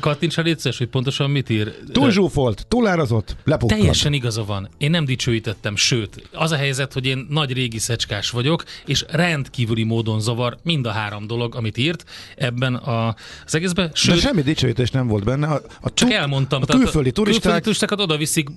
Kattints létszes, hogy pontosan mit ír. Túl zsúfolt, túlárazott, lepukkant. Teljesen igaza van. Én nem dicsőítettem, sőt, az a helyzet, hogy én nagy régi szecskás vagyok, és rendkívüli módon zavar mind a három dolog, amit írt ebben a, az egészben. Sőt, De semmi dicsőítés nem volt benne. A, a csak elmondtam. A külföldi turisták, külföldi turistákat oda viszik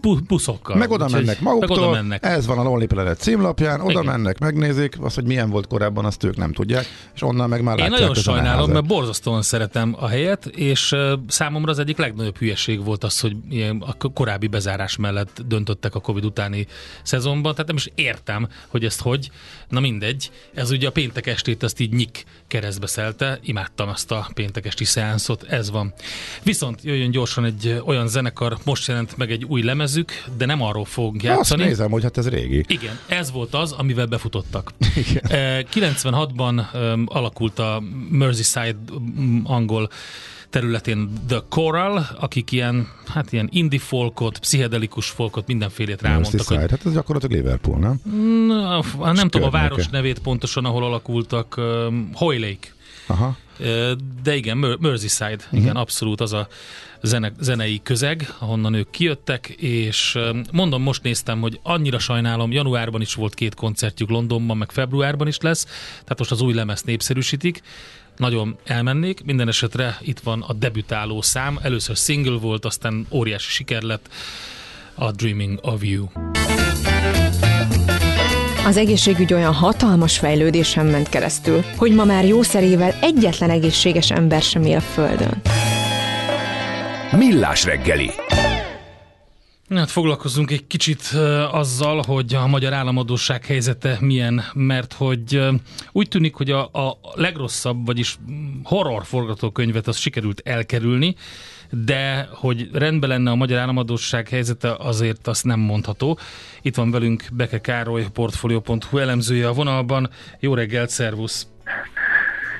bu- buszokkal. Meg oda mennek maguktól. Meg oda mennek. Ez van a Lonely Planet címlapján, oda Igen. mennek, megnézik, az, hogy milyen volt korábban, azt ők nem tudják tudják, és onnan meg már Én nagyon sajnálom, mert borzasztóan szeretem a helyet, és számomra az egyik legnagyobb hülyeség volt az, hogy ilyen a korábbi bezárás mellett döntöttek a Covid utáni szezonban, tehát nem is értem, hogy ezt hogy. Na mindegy, ez ugye a péntek estét ezt így nyik keresztbe szelte, imádtam azt a péntek esti szeánszot, ez van. Viszont jöjjön gyorsan egy olyan zenekar, most jelent meg egy új lemezük, de nem arról fog játszani. Azt nézem, hogy hát ez régi. Igen, ez volt az, amivel befutottak. Igen. 96-ban um, alakult a Merseyside um, angol területén The Coral, akik ilyen, hát ilyen indie folkot, pszichedelikus folkot, mindenfélét rámondtak. Hogy... Hát ez gyakorlatilag Liverpool, nem? Na, nem Most tudom a város nevét pontosan, ahol alakultak. Um, Hoylake. Aha. De igen, Merseyside, uh-huh. igen, abszolút az a zene, zenei közeg, ahonnan ők kijöttek, és mondom, most néztem, hogy annyira sajnálom, januárban is volt két koncertjük Londonban, meg februárban is lesz, tehát most az új lemez népszerűsítik, nagyon elmennék, minden esetre itt van a debütáló szám, először single volt, aztán óriási siker lett a Dreaming of You. Az egészségügy olyan hatalmas fejlődésen ment keresztül, hogy ma már jószerével egyetlen egészséges ember sem él a Földön. Millás reggeli. Hát foglalkozunk egy kicsit azzal, hogy a magyar államadóság helyzete milyen, mert hogy úgy tűnik, hogy a, a legrosszabb, vagyis horror forgatókönyvet az sikerült elkerülni, de hogy rendben lenne a magyar államadóság helyzete, azért azt nem mondható. Itt van velünk Beke Károly, Portfolio.hu elemzője a vonalban. Jó reggelt, szervusz!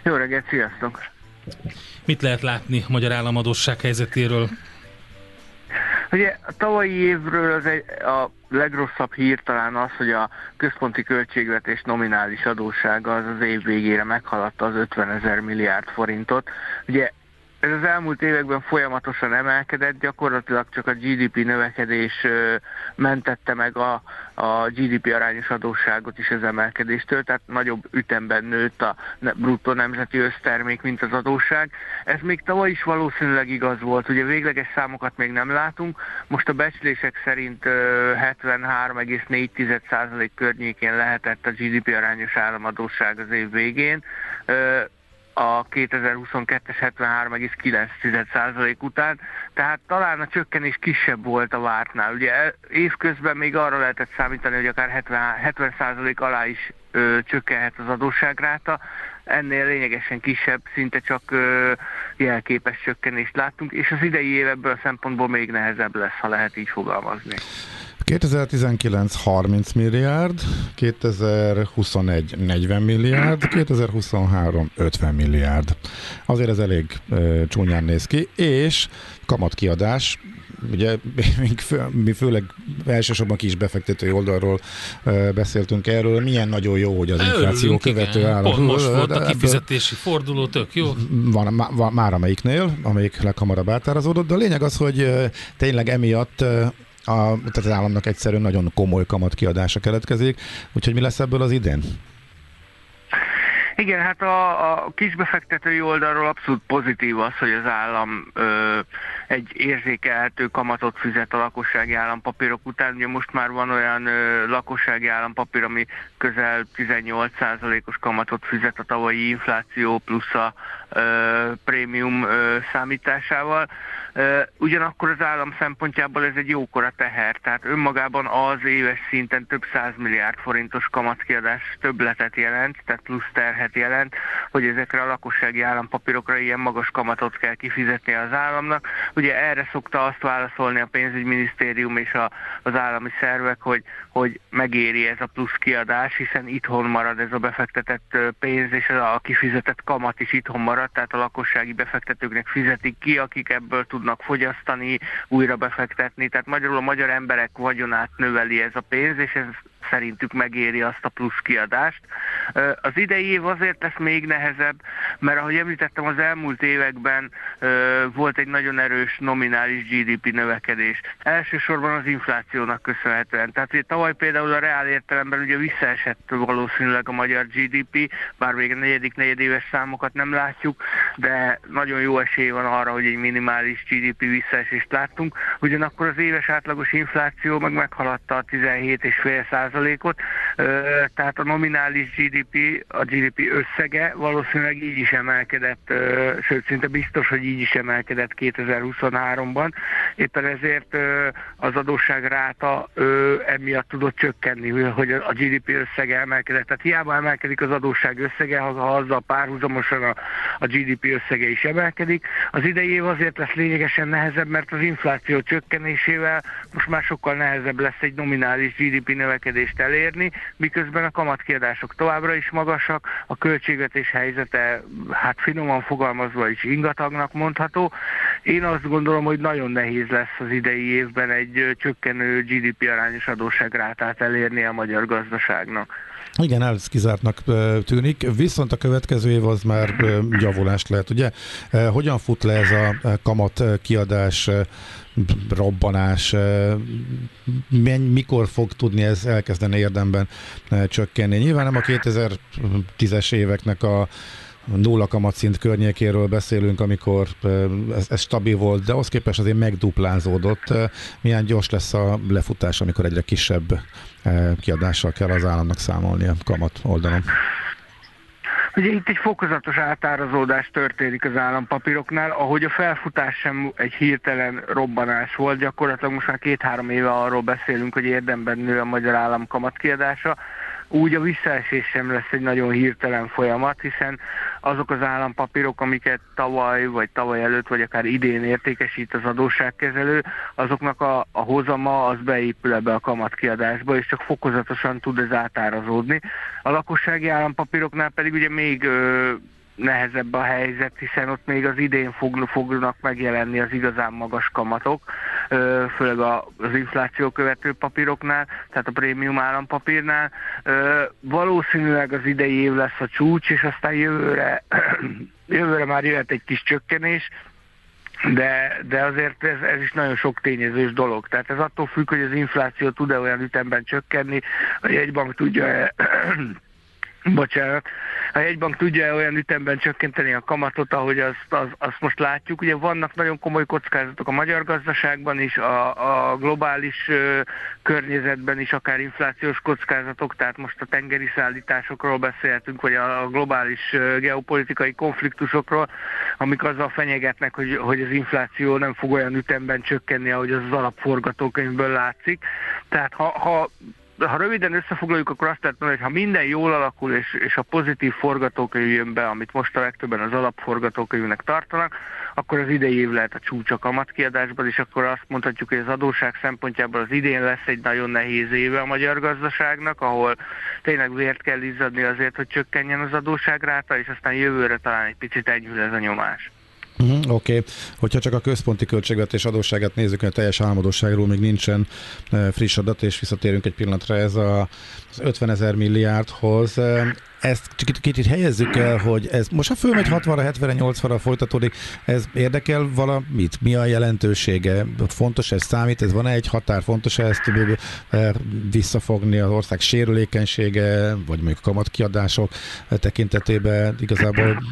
Jó reggelt, sziasztok! Mit lehet látni a magyar államadóság helyzetéről? Ugye a tavalyi évről az egy, a legrosszabb hír talán az, hogy a központi költségvetés nominális adóssága az az év végére meghaladta az 50 ezer milliárd forintot. Ugye ez az elmúlt években folyamatosan emelkedett, gyakorlatilag csak a GDP növekedés mentette meg a, a GDP arányos adósságot is az emelkedéstől, tehát nagyobb ütemben nőtt a bruttó nemzeti össztermék, mint az adósság. Ez még tavaly is valószínűleg igaz volt, ugye végleges számokat még nem látunk, most a becslések szerint 73,4% környékén lehetett a GDP arányos államadóság az év végén a 2022-es 73,9% után, tehát talán a csökkenés kisebb volt a vártnál. Ugye évközben még arra lehetett számítani, hogy akár 70, 70% alá is ö, csökkenhet az adósságráta, ennél lényegesen kisebb, szinte csak ö, jelképes csökkenést láttunk, és az idei év ebből a szempontból még nehezebb lesz, ha lehet így fogalmazni. 2019 30 milliárd, 2021 40 milliárd, 2023 50 milliárd. Azért ez elég e, csúnyán néz ki, és kamatkiadás, ugye mi főleg elsősorban kis befektetői oldalról e, beszéltünk erről, milyen nagyon jó, hogy az Örülünk, infláció követő állam. Pont most volt a kifizetési forduló, tök jó. Van, van már amelyiknél, amelyik leghamarabb átárazódott, de a lényeg az, hogy tényleg emiatt a, tehát az államnak egyszerűen nagyon komoly kamat kiadása keletkezik, úgyhogy mi lesz ebből az idén? Igen, hát a, a kisbefektetői oldalról abszolút pozitív az, hogy az állam ö, egy érzékelhető kamatot fizet a lakossági állampapírok után. Ugye most már van olyan ö, lakossági állampapír, ami közel 18%-os kamatot fizet a tavalyi infláció plusz a prémium számításával. Ugyanakkor az állam szempontjából ez egy jókora teher, tehát önmagában az éves szinten több milliárd forintos kamatkiadás többletet jelent, tehát plusz terhet jelent, hogy ezekre a lakossági állampapírokra ilyen magas kamatot kell kifizetni az államnak. Ugye erre szokta azt válaszolni a pénzügyminisztérium és a, az állami szervek, hogy, hogy megéri ez a plusz kiadás, hiszen itthon marad ez a befektetett pénz, és a kifizetett kamat is itthon marad, tehát a lakossági befektetőknek fizetik ki, akik ebből tud tudnak fogyasztani, újra befektetni. Tehát magyarul a magyar emberek vagyonát növeli ez a pénz, és ez szerintük megéri azt a plusz kiadást. Az idei év azért lesz még nehezebb, mert ahogy említettem, az elmúlt években volt egy nagyon erős nominális GDP növekedés. Elsősorban az inflációnak köszönhetően. Tehát ugye tavaly például a reál értelemben ugye visszaesett valószínűleg a magyar GDP, bár még a negyedik negyedéves számokat nem látjuk, de nagyon jó esély van arra, hogy egy minimális GDP visszaesést láttunk. Ugyanakkor az éves átlagos infláció meg meghaladta a 17,5 százalékot, tehát a nominális GDP, a GDP összege valószínűleg így is emelkedett, sőt szinte biztos, hogy így is emelkedett 2023-ban. Éppen ezért az adósság ráta emiatt tudott csökkenni, hogy a GDP összege emelkedett. Tehát hiába emelkedik az adósság összege, ha azzal párhuzamosan a, GDP összege is emelkedik. Az idei év azért lesz lényegesen nehezebb, mert az infláció csökkenésével most már sokkal nehezebb lesz egy nominális GDP növekedés növekedést elérni, miközben a kamatkiadások továbbra is magasak, a költségvetés helyzete, hát finoman fogalmazva is ingatagnak mondható. Én azt gondolom, hogy nagyon nehéz lesz az idei évben egy csökkenő GDP arányos adósságrátát elérni a magyar gazdaságnak. Igen, ez kizártnak tűnik, viszont a következő év az már gyavulást lehet, ugye? Hogyan fut le ez a kamat kiadás robbanás, mikor fog tudni ez elkezdeni érdemben csökkenni. Nyilván nem a 2010-es éveknek a nulla kamatszint környékéről beszélünk, amikor ez, ez stabil volt, de ahhoz képest azért megduplázódott. Milyen gyors lesz a lefutás, amikor egyre kisebb kiadással kell az államnak számolni a kamat oldalon? Ugye itt egy fokozatos átárazódás történik az állampapíroknál, ahogy a felfutás sem egy hirtelen robbanás volt, gyakorlatilag most már két-három éve arról beszélünk, hogy érdemben nő a magyar állam kamatkiadása, úgy a visszaesés sem lesz egy nagyon hirtelen folyamat, hiszen azok az állampapírok, amiket tavaly, vagy tavaly előtt, vagy akár idén értékesít az adósságkezelő, azoknak a, a hozama az beépül ebbe a kamatkiadásba, és csak fokozatosan tud ez átárazódni. A lakossági állampapíroknál pedig ugye még ö, nehezebb a helyzet, hiszen ott még az idén fog, fognak megjelenni az igazán magas kamatok, főleg az infláció követő papíroknál, tehát a prémium állampapírnál. Valószínűleg az idei év lesz a csúcs, és aztán jövőre, jövőre már jöhet egy kis csökkenés, de, de azért ez, ez is nagyon sok tényezős dolog. Tehát ez attól függ, hogy az infláció tud-e olyan ütemben csökkenni, a jegybank tudja bocsánat, a jegybank tudja olyan ütemben csökkenteni a kamatot, ahogy azt, az, azt most látjuk. Ugye vannak nagyon komoly kockázatok a magyar gazdaságban is, a, a globális ö, környezetben is, akár inflációs kockázatok, tehát most a tengeri szállításokról beszéltünk, vagy a, globális ö, geopolitikai konfliktusokról, amik azzal fenyegetnek, hogy, hogy az infláció nem fog olyan ütemben csökkenni, ahogy az az alapforgatókönyvből látszik. Tehát ha, ha ha röviden összefoglaljuk, akkor azt lehet hogy ha minden jól alakul, és, és a pozitív forgatókönyv jön be, amit most a legtöbben az alapforgatókönyvnek tartanak, akkor az idei év lehet a csúcs a kamatkiadásban, és akkor azt mondhatjuk, hogy az adóság szempontjából az idén lesz egy nagyon nehéz éve a magyar gazdaságnak, ahol tényleg vért kell izzadni azért, hogy csökkenjen az adóságráta, és aztán jövőre talán egy picit enyhül ez a nyomás. Oké, okay. hogyha csak a központi költségvetés adósságát nézzük, a teljes álmodosságról még nincsen uh, friss adat, és visszatérünk egy pillanatra ez a, az 50 ezer milliárdhoz. Ezt kicsit helyezzük el, hogy ez most ha fölmegy 60-ra, 70-re, 80-ra folytatódik, ez érdekel valamit? Mi a jelentősége? Fontos ez számít? Ez van-e egy határ? Fontos ezt visszafogni az ország sérülékenysége, vagy mondjuk kamatkiadások tekintetében? Igazából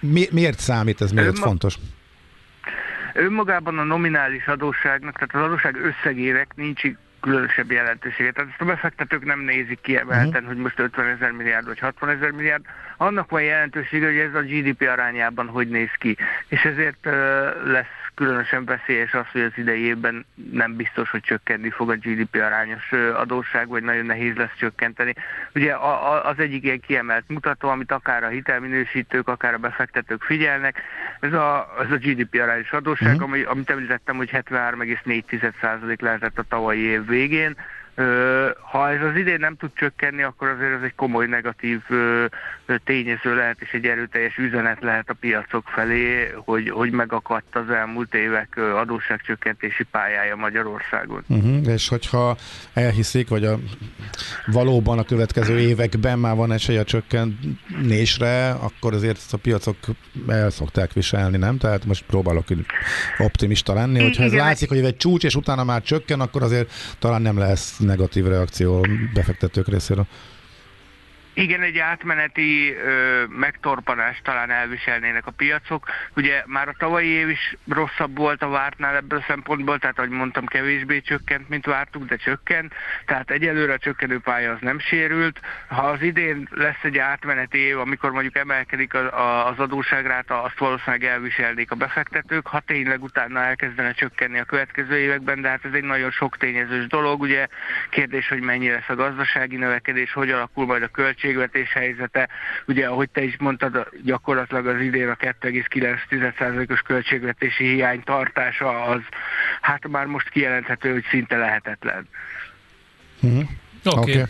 mi, miért számít ez, miért fontos? Önmagában a nominális adósságnak, tehát az adósság összegének nincs különösebb jelentőséget. Tehát ezt a befektetők nem nézik kiemelten, uh-huh. hogy most 50 ezer milliárd vagy 60 ezer milliárd. Annak van jelentősége, hogy ez a GDP arányában hogy néz ki. És ezért lesz különösen veszélyes az, hogy az idei évben nem biztos, hogy csökkenni fog a GDP arányos adósság, vagy nagyon nehéz lesz csökkenteni. Ugye az egyik ilyen kiemelt mutató, amit akár a hitelminősítők, akár a befektetők figyelnek, ez a, ez a GDP arányos adósság, uh-huh. ami, amit említettem, hogy 73,4% lehetett a tavalyi év végén, ha ez az idén nem tud csökkenni, akkor azért ez egy komoly negatív tényező lehet, és egy erőteljes üzenet lehet a piacok felé, hogy, hogy megakadt az elmúlt évek adósságcsökkentési pályája Magyarországon. Uh-huh. És hogyha elhiszik, vagy a, valóban a következő években már van esély a csökkenésre, akkor azért ezt a piacok el szokták viselni, nem? Tehát most próbálok optimista lenni, hogyha ez látszik, hogy egy csúcs, és utána már csökken, akkor azért talán nem lesz negatív reakció befektetők részéről. Igen, egy átmeneti ö, megtorpanást talán elviselnének a piacok. Ugye már a tavalyi év is rosszabb volt a vártnál ebből a szempontból, tehát ahogy mondtam, kevésbé csökkent, mint vártuk, de csökkent. Tehát egyelőre a csökkenő pálya az nem sérült. Ha az idén lesz egy átmeneti év, amikor mondjuk emelkedik a, a, az adóságráta, azt valószínűleg elviselnék a befektetők, ha tényleg utána elkezdene csökkenni a következő években, de hát ez egy nagyon sok tényezős dolog. Ugye kérdés, hogy mennyi lesz a gazdasági növekedés, hogy alakul majd a költség költségvetés helyzete. Ugye, ahogy te is mondtad, gyakorlatilag az idén a 2,9%-os költségvetési hiány tartása az, hát már most kijelenthető, hogy szinte lehetetlen. Uh-huh. Oké. Okay. Okay.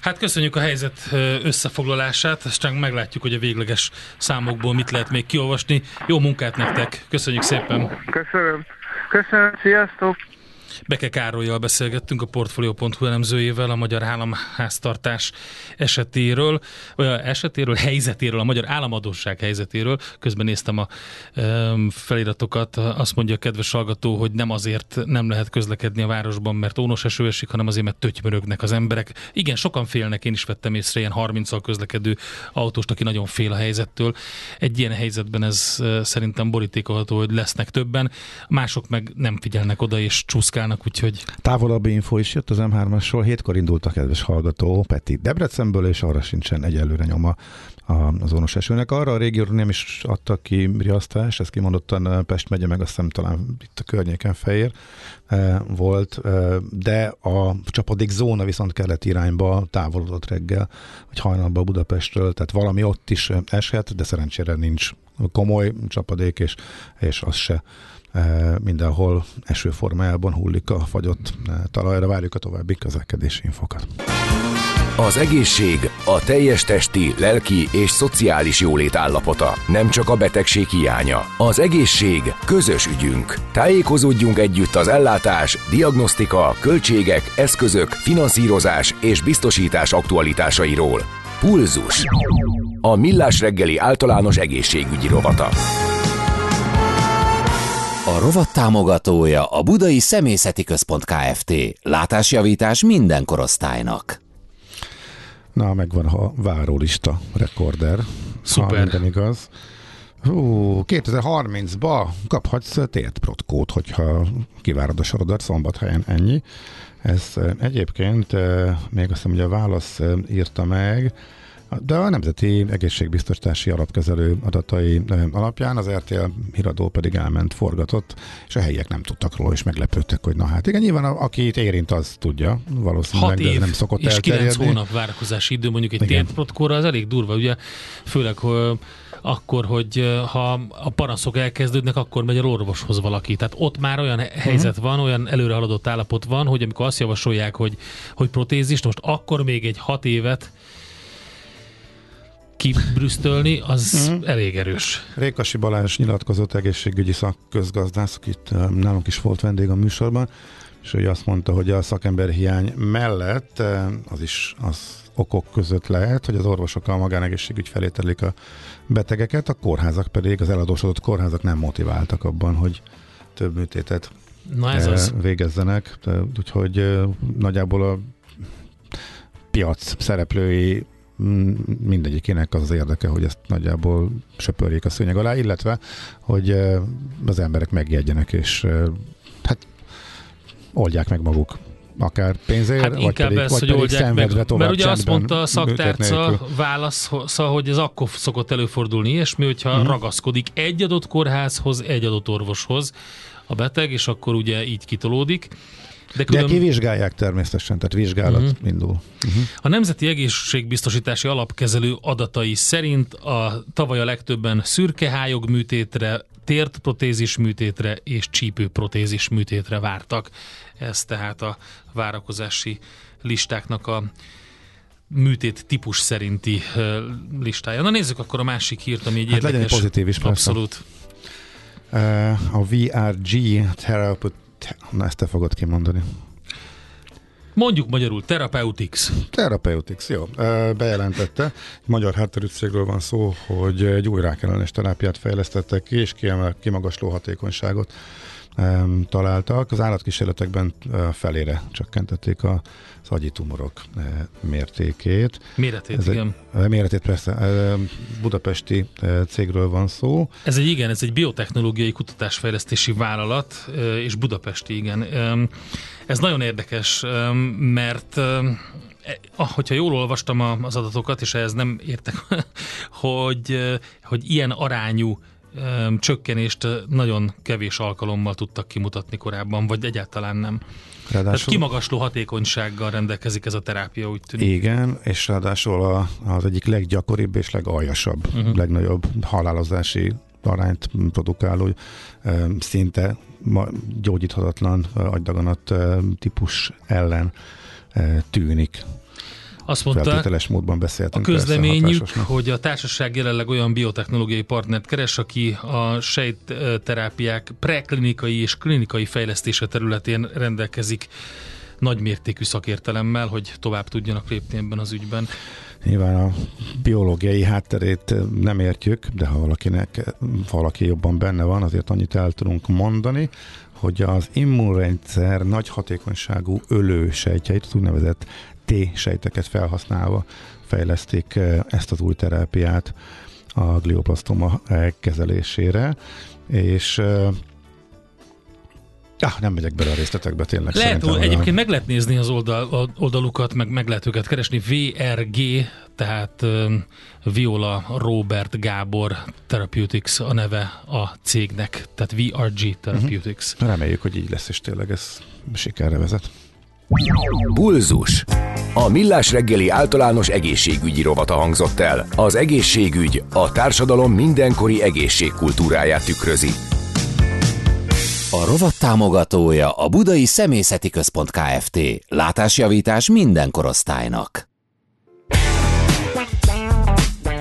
Hát köszönjük a helyzet összefoglalását, aztán meglátjuk, hogy a végleges számokból mit lehet még kiolvasni. Jó munkát nektek, köszönjük szépen! Köszönöm! Köszönöm, sziasztok! Beke Károlyjal beszélgettünk a Portfolio.hu elemzőjével a magyar államháztartás esetéről, vagy a esetéről, helyzetéről, a magyar államadóság helyzetéről. Közben néztem a feliratokat, azt mondja a kedves hallgató, hogy nem azért nem lehet közlekedni a városban, mert ónos eső esik, hanem azért, mert tötymörögnek az emberek. Igen, sokan félnek, én is vettem észre ilyen 30-al közlekedő autóst, aki nagyon fél a helyzettől. Egy ilyen helyzetben ez szerintem borítékolható, hogy lesznek többen, mások meg nem figyelnek oda és csúszkálnak csinálnak, úgyhogy... Távolabbi info is jött az M3-asról, hétkor indult a kedves hallgató Peti Debrecenből, és arra sincsen egyelőre nyoma az ónos esőnek. Arra a régióra nem is adtak ki riasztást, ez kimondottan Pest megye, meg azt hiszem talán itt a környéken Fejér volt, de a csapadék zóna viszont kellett irányba távolodott reggel, vagy hajnalban Budapestről, tehát valami ott is eshet, de szerencsére nincs komoly csapadék, és, és az se mindenhol esőformájában hullik a fagyott talajra. Várjuk a további közlekedési infokat. Az egészség a teljes testi, lelki és szociális jólét állapota, nem csak a betegség hiánya. Az egészség közös ügyünk. Tájékozódjunk együtt az ellátás, diagnosztika, költségek, eszközök, finanszírozás és biztosítás aktualitásairól. Pulzus. A Millás reggeli általános egészségügyi rovata. A rovat támogatója a Budai Szemészeti Központ Kft. Látásjavítás minden korosztálynak. Na, megvan a várólista rekorder. Szuper. Ha minden igaz. Hú, 2030-ba kaphatsz tért protkót, hogyha kivárod a sorodat szombathelyen ennyi. Ez eh, egyébként eh, még azt hiszem, hogy a válasz eh, írta meg, de a Nemzeti Egészségbiztosítási Alapkezelő adatai eh, alapján az RTL híradó pedig elment, forgatott, és a helyiek nem tudtak róla, és meglepődtek, hogy na hát igen, nyilván a, aki itt érint, az tudja, valószínűleg, 6 de ez év nem szokott és 9 elterjedni. hónap várakozási idő mondjuk egy térprotkóra, az elég durva, ugye főleg hogy akkor, hogy ha a panaszok elkezdődnek, akkor megy el orvoshoz valaki. Tehát ott már olyan he- helyzet van, olyan előre haladott állapot van, hogy amikor azt javasolják, hogy, hogy protézis, most akkor még egy hat évet kibrüsztölni, az Mhm. elég erős. Rékasi Balázs nyilatkozott egészségügyi szakközgazdász, eh, nálunk is volt vendég a műsorban, és ő azt mondta, hogy a szakember hiány mellett az is az okok között lehet, hogy az orvosok a magánegészségügy felé telik a betegeket, a kórházak pedig, az eladósodott kórházak nem motiváltak abban, hogy több műtétet Na ez az. végezzenek, úgyhogy nagyjából a piac szereplői mindegyikének az az érdeke, hogy ezt nagyjából söpörjék a szőnyeg alá, illetve, hogy eh, az emberek megjegyenek, és eh, hát oldják meg maguk. Akár pénzért, Hát vagy pedig, ez, vagy hogy pedig oldják meg. szenvedve tovább Mert ugye azt mondta a szaktárca válasza, hogy ez akkor szokott előfordulni ilyesmi, hogyha uh-huh. ragaszkodik egy adott kórházhoz, egy adott orvoshoz a beteg, és akkor ugye így kitolódik. De De külön kivizsgálják természetesen, tehát vizsgálat uh-huh. indul. a Nemzeti Egészségbiztosítási Alapkezelő adatai szerint a tavaly a legtöbben szürkehályog műtétre, tért protézis műtétre és csípőprotézis műtétre vártak. Ez tehát a várakozási listáknak a műtét típus szerinti listája. Na nézzük akkor a másik hírt, ami egy Hát legyen egy érdekes. pozitív is, persze. Abszolút. Eh, A VRG Therapy Na, ezt te fogod kimondani. Mondjuk magyarul Therapeutics. Therapeutics, jó. Bejelentette, magyar hátterű cégről van szó, hogy egy új rákellenes terápiát fejlesztettek ki, és kiemel, kimagasló hatékonyságot találtak. Az állatkísérletekben felére csökkentették a, az agyi tumorok mértékét. Méretét, Ez egy, igen. ö, méretét persze. Budapesti cégről van szó. Ez egy igen, ez egy biotechnológiai kutatásfejlesztési vállalat, és budapesti, igen. Ez nagyon érdekes, mert ah, hogyha jól olvastam az adatokat, és ehhez nem értek, hogy, hogy ilyen arányú csökkenést nagyon kevés alkalommal tudtak kimutatni korábban, vagy egyáltalán nem. Tehát Ráadásul, kimagasló hatékonysággal rendelkezik ez a terápia, úgy tűnik. Igen, és ráadásul a, az egyik leggyakoribb és legaljasabb, uh-huh. legnagyobb halálozási arányt produkáló, szinte gyógyíthatatlan agydaganat típus ellen tűnik. Azt mondták, Feltételes módban A beszéltünk. persze közleményük, hatásosnak. hogy a társaság jelenleg olyan biotechnológiai partnert keres, aki a sejtterápiák preklinikai és klinikai fejlesztése területén rendelkezik nagymértékű szakértelemmel, hogy tovább tudjanak lépni ebben az ügyben. Nyilván a biológiai hátterét nem értjük, de ha valakinek, ha valaki jobban benne van, azért annyit el tudunk mondani, hogy az immunrendszer nagy hatékonyságú ölősejtjeit, az úgynevezett T-sejteket felhasználva fejlesztik eh, ezt az új terápiát a glioblasztoma eh, kezelésére, és eh, Ah, nem megyek bele a részletekbe, tényleg Lehet, olyan- egyébként meg lehet nézni az oldal, a- oldalukat, meg meg lehet őket keresni. VRG, tehát um, Viola Robert Gábor Therapeutics a neve a cégnek, tehát VRG Therapeutics. Uh-huh. Reméljük, hogy így lesz, és tényleg ez sikerre vezet. Bulzus. A Millás reggeli általános egészségügyi rovata hangzott el. Az egészségügy a társadalom mindenkori egészségkultúráját tükrözi. A rovat támogatója a Budai Szemészeti Központ Kft. Látásjavítás minden korosztálynak.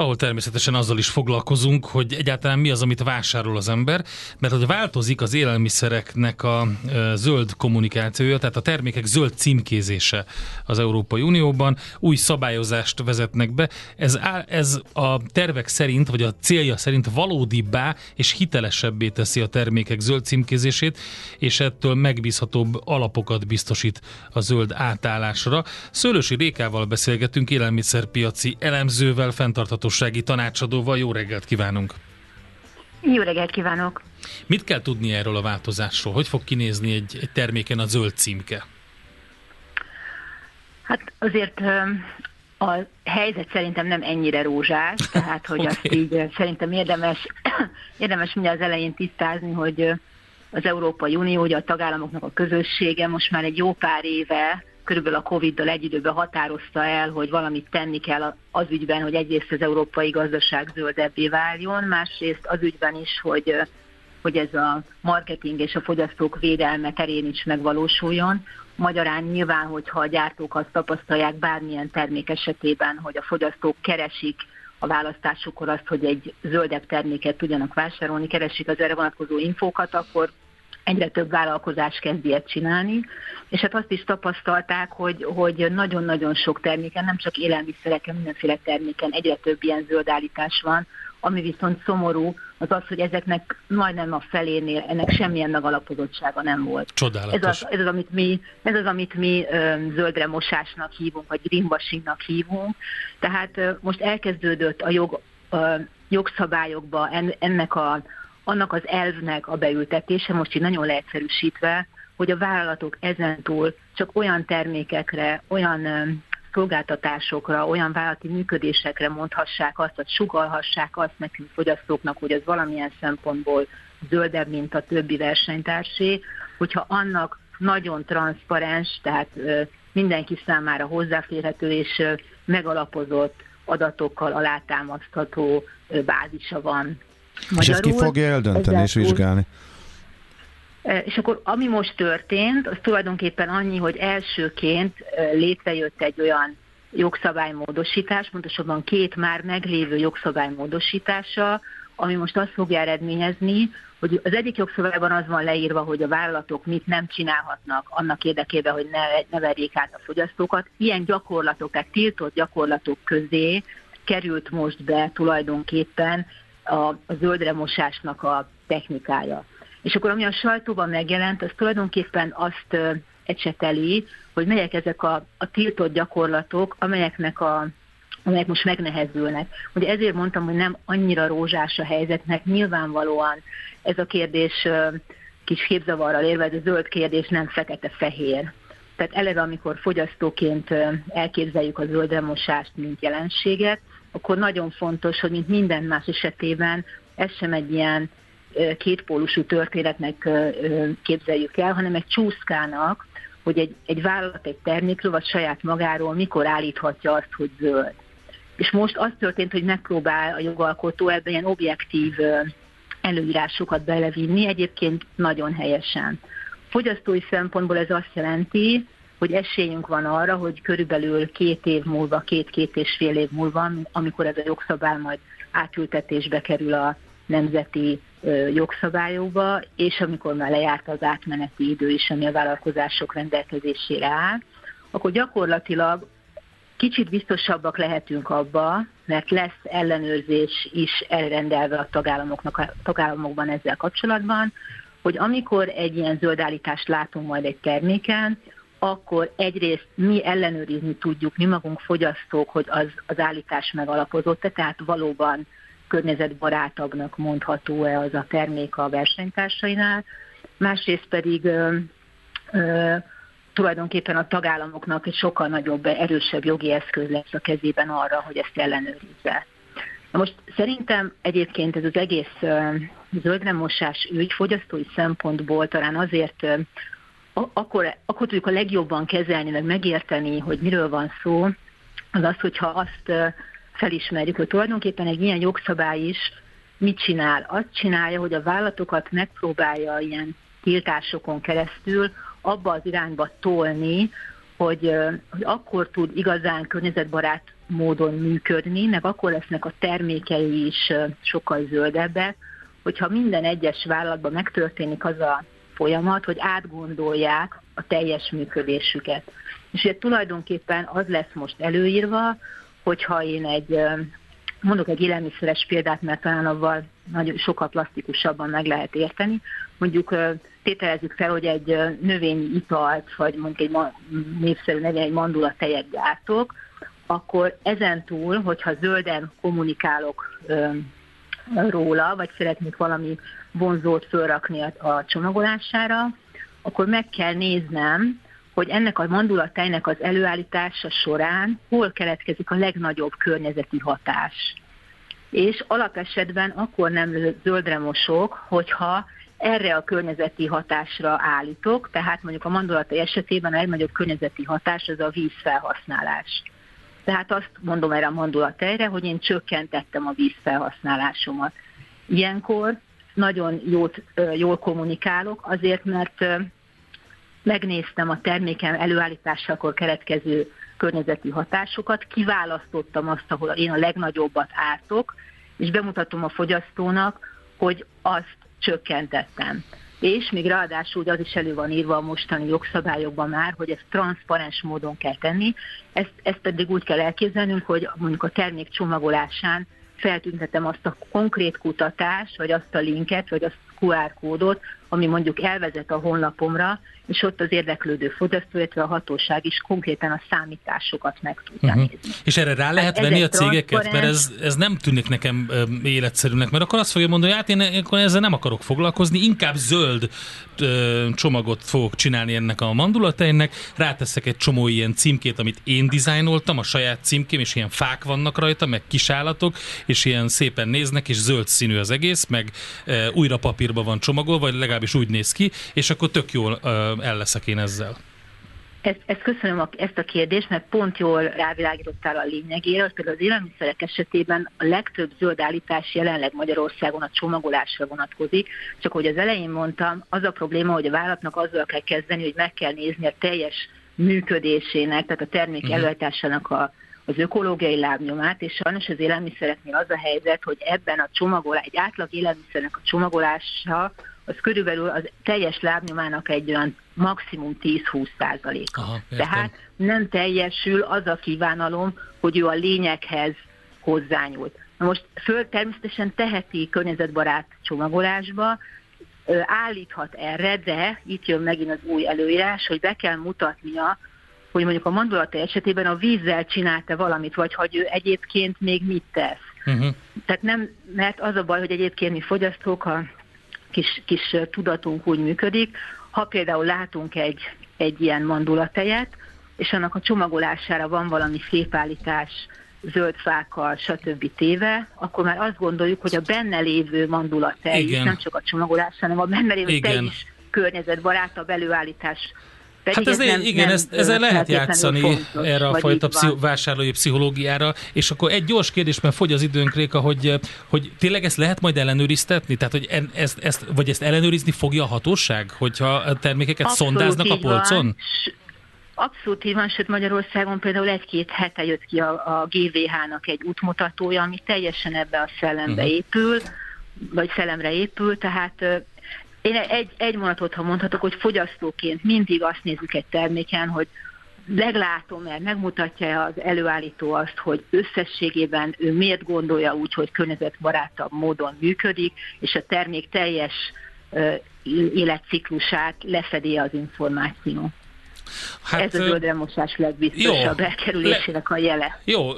Ahol természetesen azzal is foglalkozunk, hogy egyáltalán mi az, amit vásárol az ember, mert hogy változik az élelmiszereknek a zöld kommunikációja, tehát a termékek zöld címkézése az Európai Unióban, új szabályozást vezetnek be. Ez, ez a tervek szerint, vagy a célja szerint valódibbá és hitelesebbé teszi a termékek zöld címkézését, és ettől megbízhatóbb alapokat biztosít a zöld átállásra. Szőlősi Rékával beszélgetünk, élelmiszerpiaci elemzővel, fenntarthatósági tanácsadóval. Jó reggelt kívánunk! Jó reggelt kívánok! Mit kell tudni erről a változásról? Hogy fog kinézni egy, egy terméken a zöld címke? Hát azért a helyzet szerintem nem ennyire rózsás, tehát hogy okay. azt így szerintem érdemes, érdemes mindjárt az elején tisztázni, hogy az Európai Unió, ugye a tagállamoknak a közössége most már egy jó pár éve körülbelül a Covid-dal egy időben határozta el, hogy valamit tenni kell az ügyben, hogy egyrészt az európai gazdaság zöldebbé váljon, másrészt az ügyben is, hogy, hogy ez a marketing és a fogyasztók védelme terén is megvalósuljon. Magyarán nyilván, hogyha a gyártók azt tapasztalják bármilyen termék esetében, hogy a fogyasztók keresik a választásukor azt, hogy egy zöldebb terméket tudjanak vásárolni, keresik az erre vonatkozó infókat, akkor egyre több vállalkozás kezd ilyet csinálni, és hát azt is tapasztalták, hogy, hogy nagyon-nagyon sok terméken, nem csak élelmiszereken, mindenféle terméken egyre több ilyen zöld állítás van, ami viszont szomorú, az az, hogy ezeknek majdnem a felénél ennek semmilyen megalapozottsága nem volt. Csodálatos. Ez az, ez az amit mi, ez az, amit mi ö, zöldre mosásnak hívunk, vagy greenwashingnak hívunk. Tehát ö, most elkezdődött a jog, ö, jogszabályokba en, ennek a, annak az elvnek a beültetése, most így nagyon leegyszerűsítve, hogy a vállalatok ezentúl csak olyan termékekre, olyan szolgáltatásokra, olyan vállalati működésekre mondhassák azt, vagy sugalhassák azt nekünk fogyasztóknak, hogy ez valamilyen szempontból zöldebb, mint a többi versenytársé, hogyha annak nagyon transzparens, tehát mindenki számára hozzáférhető és megalapozott adatokkal alátámasztható bázisa van Magyarul, és ezt ki fogja eldönteni és vizsgálni? E, és akkor ami most történt, az tulajdonképpen annyi, hogy elsőként e, létrejött egy olyan jogszabálymódosítás, pontosabban két már meglévő jogszabálymódosítása, ami most azt fogja eredményezni, hogy az egyik jogszabályban az van leírva, hogy a vállalatok mit nem csinálhatnak annak érdekében, hogy ne, ne verjék át a fogyasztókat. Ilyen gyakorlatok, tehát tiltott gyakorlatok közé került most be tulajdonképpen a, a zöldre mosásnak a technikája. És akkor ami a sajtóban megjelent, az tulajdonképpen azt ecseteli, hogy melyek ezek a, a tiltott gyakorlatok, amelyeknek a amelyek most megnehezülnek. Ugye ezért mondtam, hogy nem annyira rózsás a helyzetnek, nyilvánvalóan ez a kérdés kis képzavarral érve, ez a zöld kérdés nem fekete-fehér. Tehát eleve, amikor fogyasztóként elképzeljük a zöldremosást, mint jelenséget, akkor nagyon fontos, hogy mint minden más esetében ez sem egy ilyen kétpólusú történetnek képzeljük el, hanem egy csúszkának, hogy egy, egy vállalat egy termékről, vagy saját magáról mikor állíthatja azt, hogy zöld. És most az történt, hogy megpróbál a jogalkotó ebben ilyen objektív előírásokat belevinni, egyébként nagyon helyesen. Fogyasztói szempontból ez azt jelenti, hogy esélyünk van arra, hogy körülbelül két év múlva, két-két és fél év múlva, amikor ez a jogszabály majd átültetésbe kerül a nemzeti jogszabályokba, és amikor már lejárt az átmeneti idő is, ami a vállalkozások rendelkezésére áll, akkor gyakorlatilag kicsit biztosabbak lehetünk abba, mert lesz ellenőrzés is elrendelve a tagállamoknak, a tagállamokban ezzel kapcsolatban, hogy amikor egy ilyen zöldállítást látunk majd egy terméken, akkor egyrészt mi ellenőrizni tudjuk, mi magunk fogyasztók, hogy az, az állítás megalapozott tehát valóban környezetbarátagnak mondható-e az a termék a versenytársainál, másrészt pedig ö, ö, tulajdonképpen a tagállamoknak egy sokkal nagyobb, erősebb jogi eszköz lesz a kezében arra, hogy ezt ellenőrizze. Na most szerintem egyébként ez az egész zöldremosás ügy fogyasztói szempontból talán azért akkor, akkor tudjuk a legjobban kezelni, meg megérteni, hogy miről van szó, az az, hogyha azt felismerjük, hogy tulajdonképpen egy ilyen jogszabály is mit csinál. Azt csinálja, hogy a vállalatokat megpróbálja ilyen tiltásokon keresztül abba az irányba tolni, hogy, hogy akkor tud igazán környezetbarát módon működni, meg akkor lesznek a termékei is sokkal zöldebbek, hogyha minden egyes vállalatban megtörténik az a folyamat, hogy átgondolják a teljes működésüket. És ugye tulajdonképpen az lesz most előírva, hogyha én egy, mondok egy élelmiszeres példát, mert talán avval nagyon sokkal plastikusabban meg lehet érteni. Mondjuk tételezzük fel, hogy egy növényi italt, vagy mondjuk egy népszerű növény, egy mandula tejet gyártok, akkor ezen túl, hogyha zölden kommunikálok róla, vagy szeretnék valami vonzót fölrakni a, csomagolására, akkor meg kell néznem, hogy ennek a mandulatejnek az előállítása során hol keletkezik a legnagyobb környezeti hatás. És alapesetben akkor nem zöldre mosok, hogyha erre a környezeti hatásra állítok, tehát mondjuk a mandulatai esetében a legnagyobb környezeti hatás az a vízfelhasználás. Tehát azt mondom erre a mandulatejre, hogy én csökkentettem a vízfelhasználásomat. Ilyenkor nagyon jót, jól kommunikálok, azért mert megnéztem a termékem előállításakor keletkező környezeti hatásokat, kiválasztottam azt, ahol én a legnagyobbat ártok, és bemutatom a fogyasztónak, hogy azt csökkentettem. És még ráadásul az is elő van írva a mostani jogszabályokban már, hogy ezt transzparens módon kell tenni, ezt, ezt pedig úgy kell elképzelnünk, hogy mondjuk a termék csomagolásán feltüntetem azt a konkrét kutatást, vagy azt a linket, vagy azt a QR kódot, ami mondjuk elvezet a honlapomra, és ott az érdeklődő fogyasztó, illetve a hatóság is konkrétan a számításokat meg tudja uh-huh. nézni. És erre rá lehet hát venni a cégeket? Mert ez, ez nem tűnik nekem életszerűnek, mert akkor azt fogja mondani, hogy hát én akkor ezzel nem akarok foglalkozni, inkább zöld ö, csomagot fogok csinálni ennek a mandulatejnek, ráteszek egy csomó ilyen címkét, amit én dizájnoltam, a saját címkém, és ilyen fák vannak rajta, meg kisállatok, és ilyen szépen néznek, és zöld színű az egész, meg ö, újra papírba van csomagolva, vagy legalábbis úgy néz ki, és akkor tök jól el leszek én ezzel. Ezt, ezt köszönöm a, ezt a kérdést, mert pont jól rávilágítottál a lényegére, hogy például az élelmiszerek esetében a legtöbb zöld állítás jelenleg Magyarországon a csomagolásra vonatkozik, csak hogy az elején mondtam, az a probléma, hogy a vállalatnak azzal kell kezdeni, hogy meg kell nézni a teljes működésének, tehát a termék uh-huh. előállításának a, az ökológiai lábnyomát, és sajnos az élelmiszereknél az a helyzet, hogy ebben a csomagolás, egy átlag élelmiszernek a csomagolása az körülbelül az teljes lábnyomának egy olyan maximum 10-20 százaléka. Tehát nem teljesül az a kívánalom, hogy ő a lényeghez hozzányúlt. Na most föl természetesen teheti környezetbarát csomagolásba, állíthat erre, de itt jön megint az új előírás, hogy be kell mutatnia, hogy mondjuk a mandulata esetében a vízzel csinálta valamit, vagy hogy ő egyébként még mit tesz. Uh-huh. Tehát nem, mert az a baj, hogy egyébként mi fogyasztók, ha kis, kis tudatunk úgy működik. Ha például látunk egy, egy ilyen mandulatejet, és annak a csomagolására van valami szépállítás, zöld fákkal, stb. téve, akkor már azt gondoljuk, hogy a benne lévő mandulatej is, nem csak a csomagolás, hanem a benne lévő Igen. tej is környezetbarátabb előállítás pedig hát ez, ez nem, igen, nem ezt, ezzel lehet játszani fontos, erre a fajta pszicho- vásárlói pszichológiára, és akkor egy gyors kérdés, mert fogy az időnk, Réka, hogy, hogy tényleg ezt lehet majd ellenőriztetni? Tehát, hogy ezt, ezt, vagy ezt ellenőrizni fogja a hatóság, hogyha a termékeket Abszolút szondáznak a polcon? Van. Abszolút így van, sőt Magyarországon például egy-két hete jött ki a, a GVH-nak egy útmutatója, ami teljesen ebbe a szellembe uh-huh. épül, vagy szellemre épül, tehát én egy, egy mondatot, ha mondhatok, hogy fogyasztóként mindig azt nézzük egy terméken, hogy meglátom mert megmutatja az előállító azt, hogy összességében ő miért gondolja úgy, hogy környezetbarátabb módon működik, és a termék teljes életciklusát lefedi az információ. Hát, Ez a zöldremosás legbiztosabb jó, elkerülésének a jele. Jó,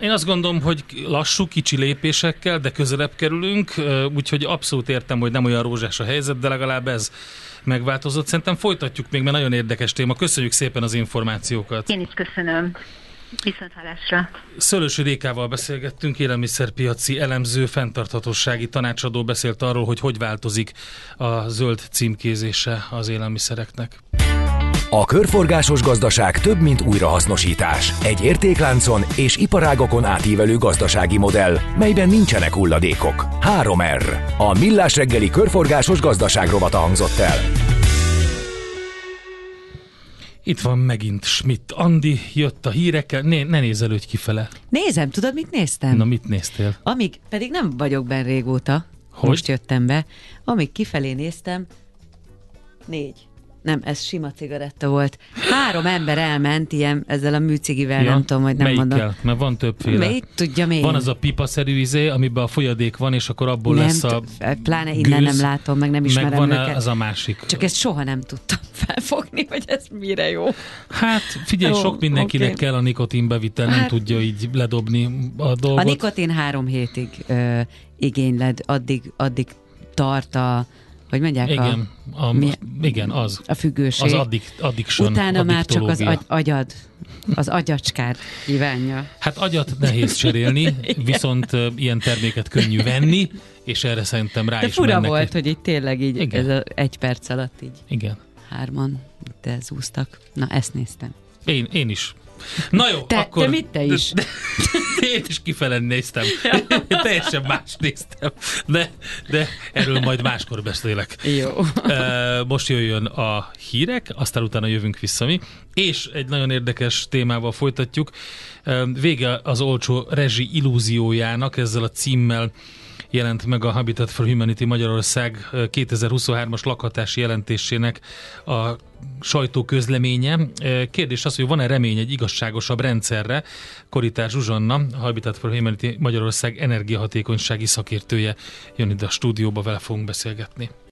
én azt gondolom, hogy lassú, kicsi lépésekkel, de közelebb kerülünk, úgyhogy abszolút értem, hogy nem olyan rózsás a helyzet, de legalább ez megváltozott. Szerintem folytatjuk még, mert nagyon érdekes téma. Köszönjük szépen az információkat. Én is köszönöm. Viszontlátásra. Szőlősi Rékával beszélgettünk, élelmiszerpiaci elemző, fenntarthatósági tanácsadó beszélt arról, hogy hogy változik a zöld címkézése az élelmiszereknek. A körforgásos gazdaság több, mint újrahasznosítás. Egy értékláncon és iparágokon átívelő gazdasági modell, melyben nincsenek hulladékok. 3R. A Millás reggeli körforgásos gazdaság rovata hangzott el. Itt van megint Schmidt Andi, jött a hírekkel, ne, ne nézz előtt kifele. Nézem, tudod, mit néztem? Na, mit néztél? Amíg, pedig nem vagyok benne régóta, Hogy? most jöttem be, amíg kifelé néztem, négy. Nem, ez sima cigaretta volt. Három ember elment ilyen ezzel a műcigivel, ja, nem tudom, hogy nem melyikkel? mondom. Mert van többféle. Melyik tudja még? Van az a pipaszerű izé, amiben a folyadék van, és akkor abból nem, lesz a pláne innen gőz, nem látom, meg nem ismerem meg van őket. az a másik. Csak ezt soha nem tudtam felfogni, hogy ez mire jó. Hát figyelj, Ó, sok mindenkinek oké. kell a nikotinbevitel, nem Hát- tudja így ledobni a dolgot. A nikotin három hétig ö, igényled, addig, addig tart a, hogy mondják, Igen, a, Mi- igen az. a, a függőség. Az addict, addiction, Utána már csak az agy, agyad, az agyacskád kívánja. Hát agyat nehéz cserélni, viszont ilyen terméket könnyű venni, és erre szerintem rá De is fura mennek. volt, hogy itt tényleg így Igen. ez a, egy perc alatt így Igen. hárman de zúztak. Na, ezt néztem. Én, én is. Na jó, Te- akkor... te mit, te is? De, de, én is kifele néztem. Teljesen más néztem. De, de erről majd máskor beszélek. Jó. Most jöjjön a hírek, aztán utána jövünk vissza mi. És egy nagyon érdekes témával folytatjuk. Vége az olcsó rezsi illúziójának, ezzel a címmel jelent meg a Habitat for Humanity Magyarország ö, 2023-as lakhatási jelentésének a sajtó közleménye. Ö, Kérdés az, hogy van-e remény egy igazságosabb rendszerre? Koritás Zsuzsanna, a Habitat for Humanity Magyarország energiahatékonysági szakértője jön ide a stúdióba, vele fogunk beszélgetni.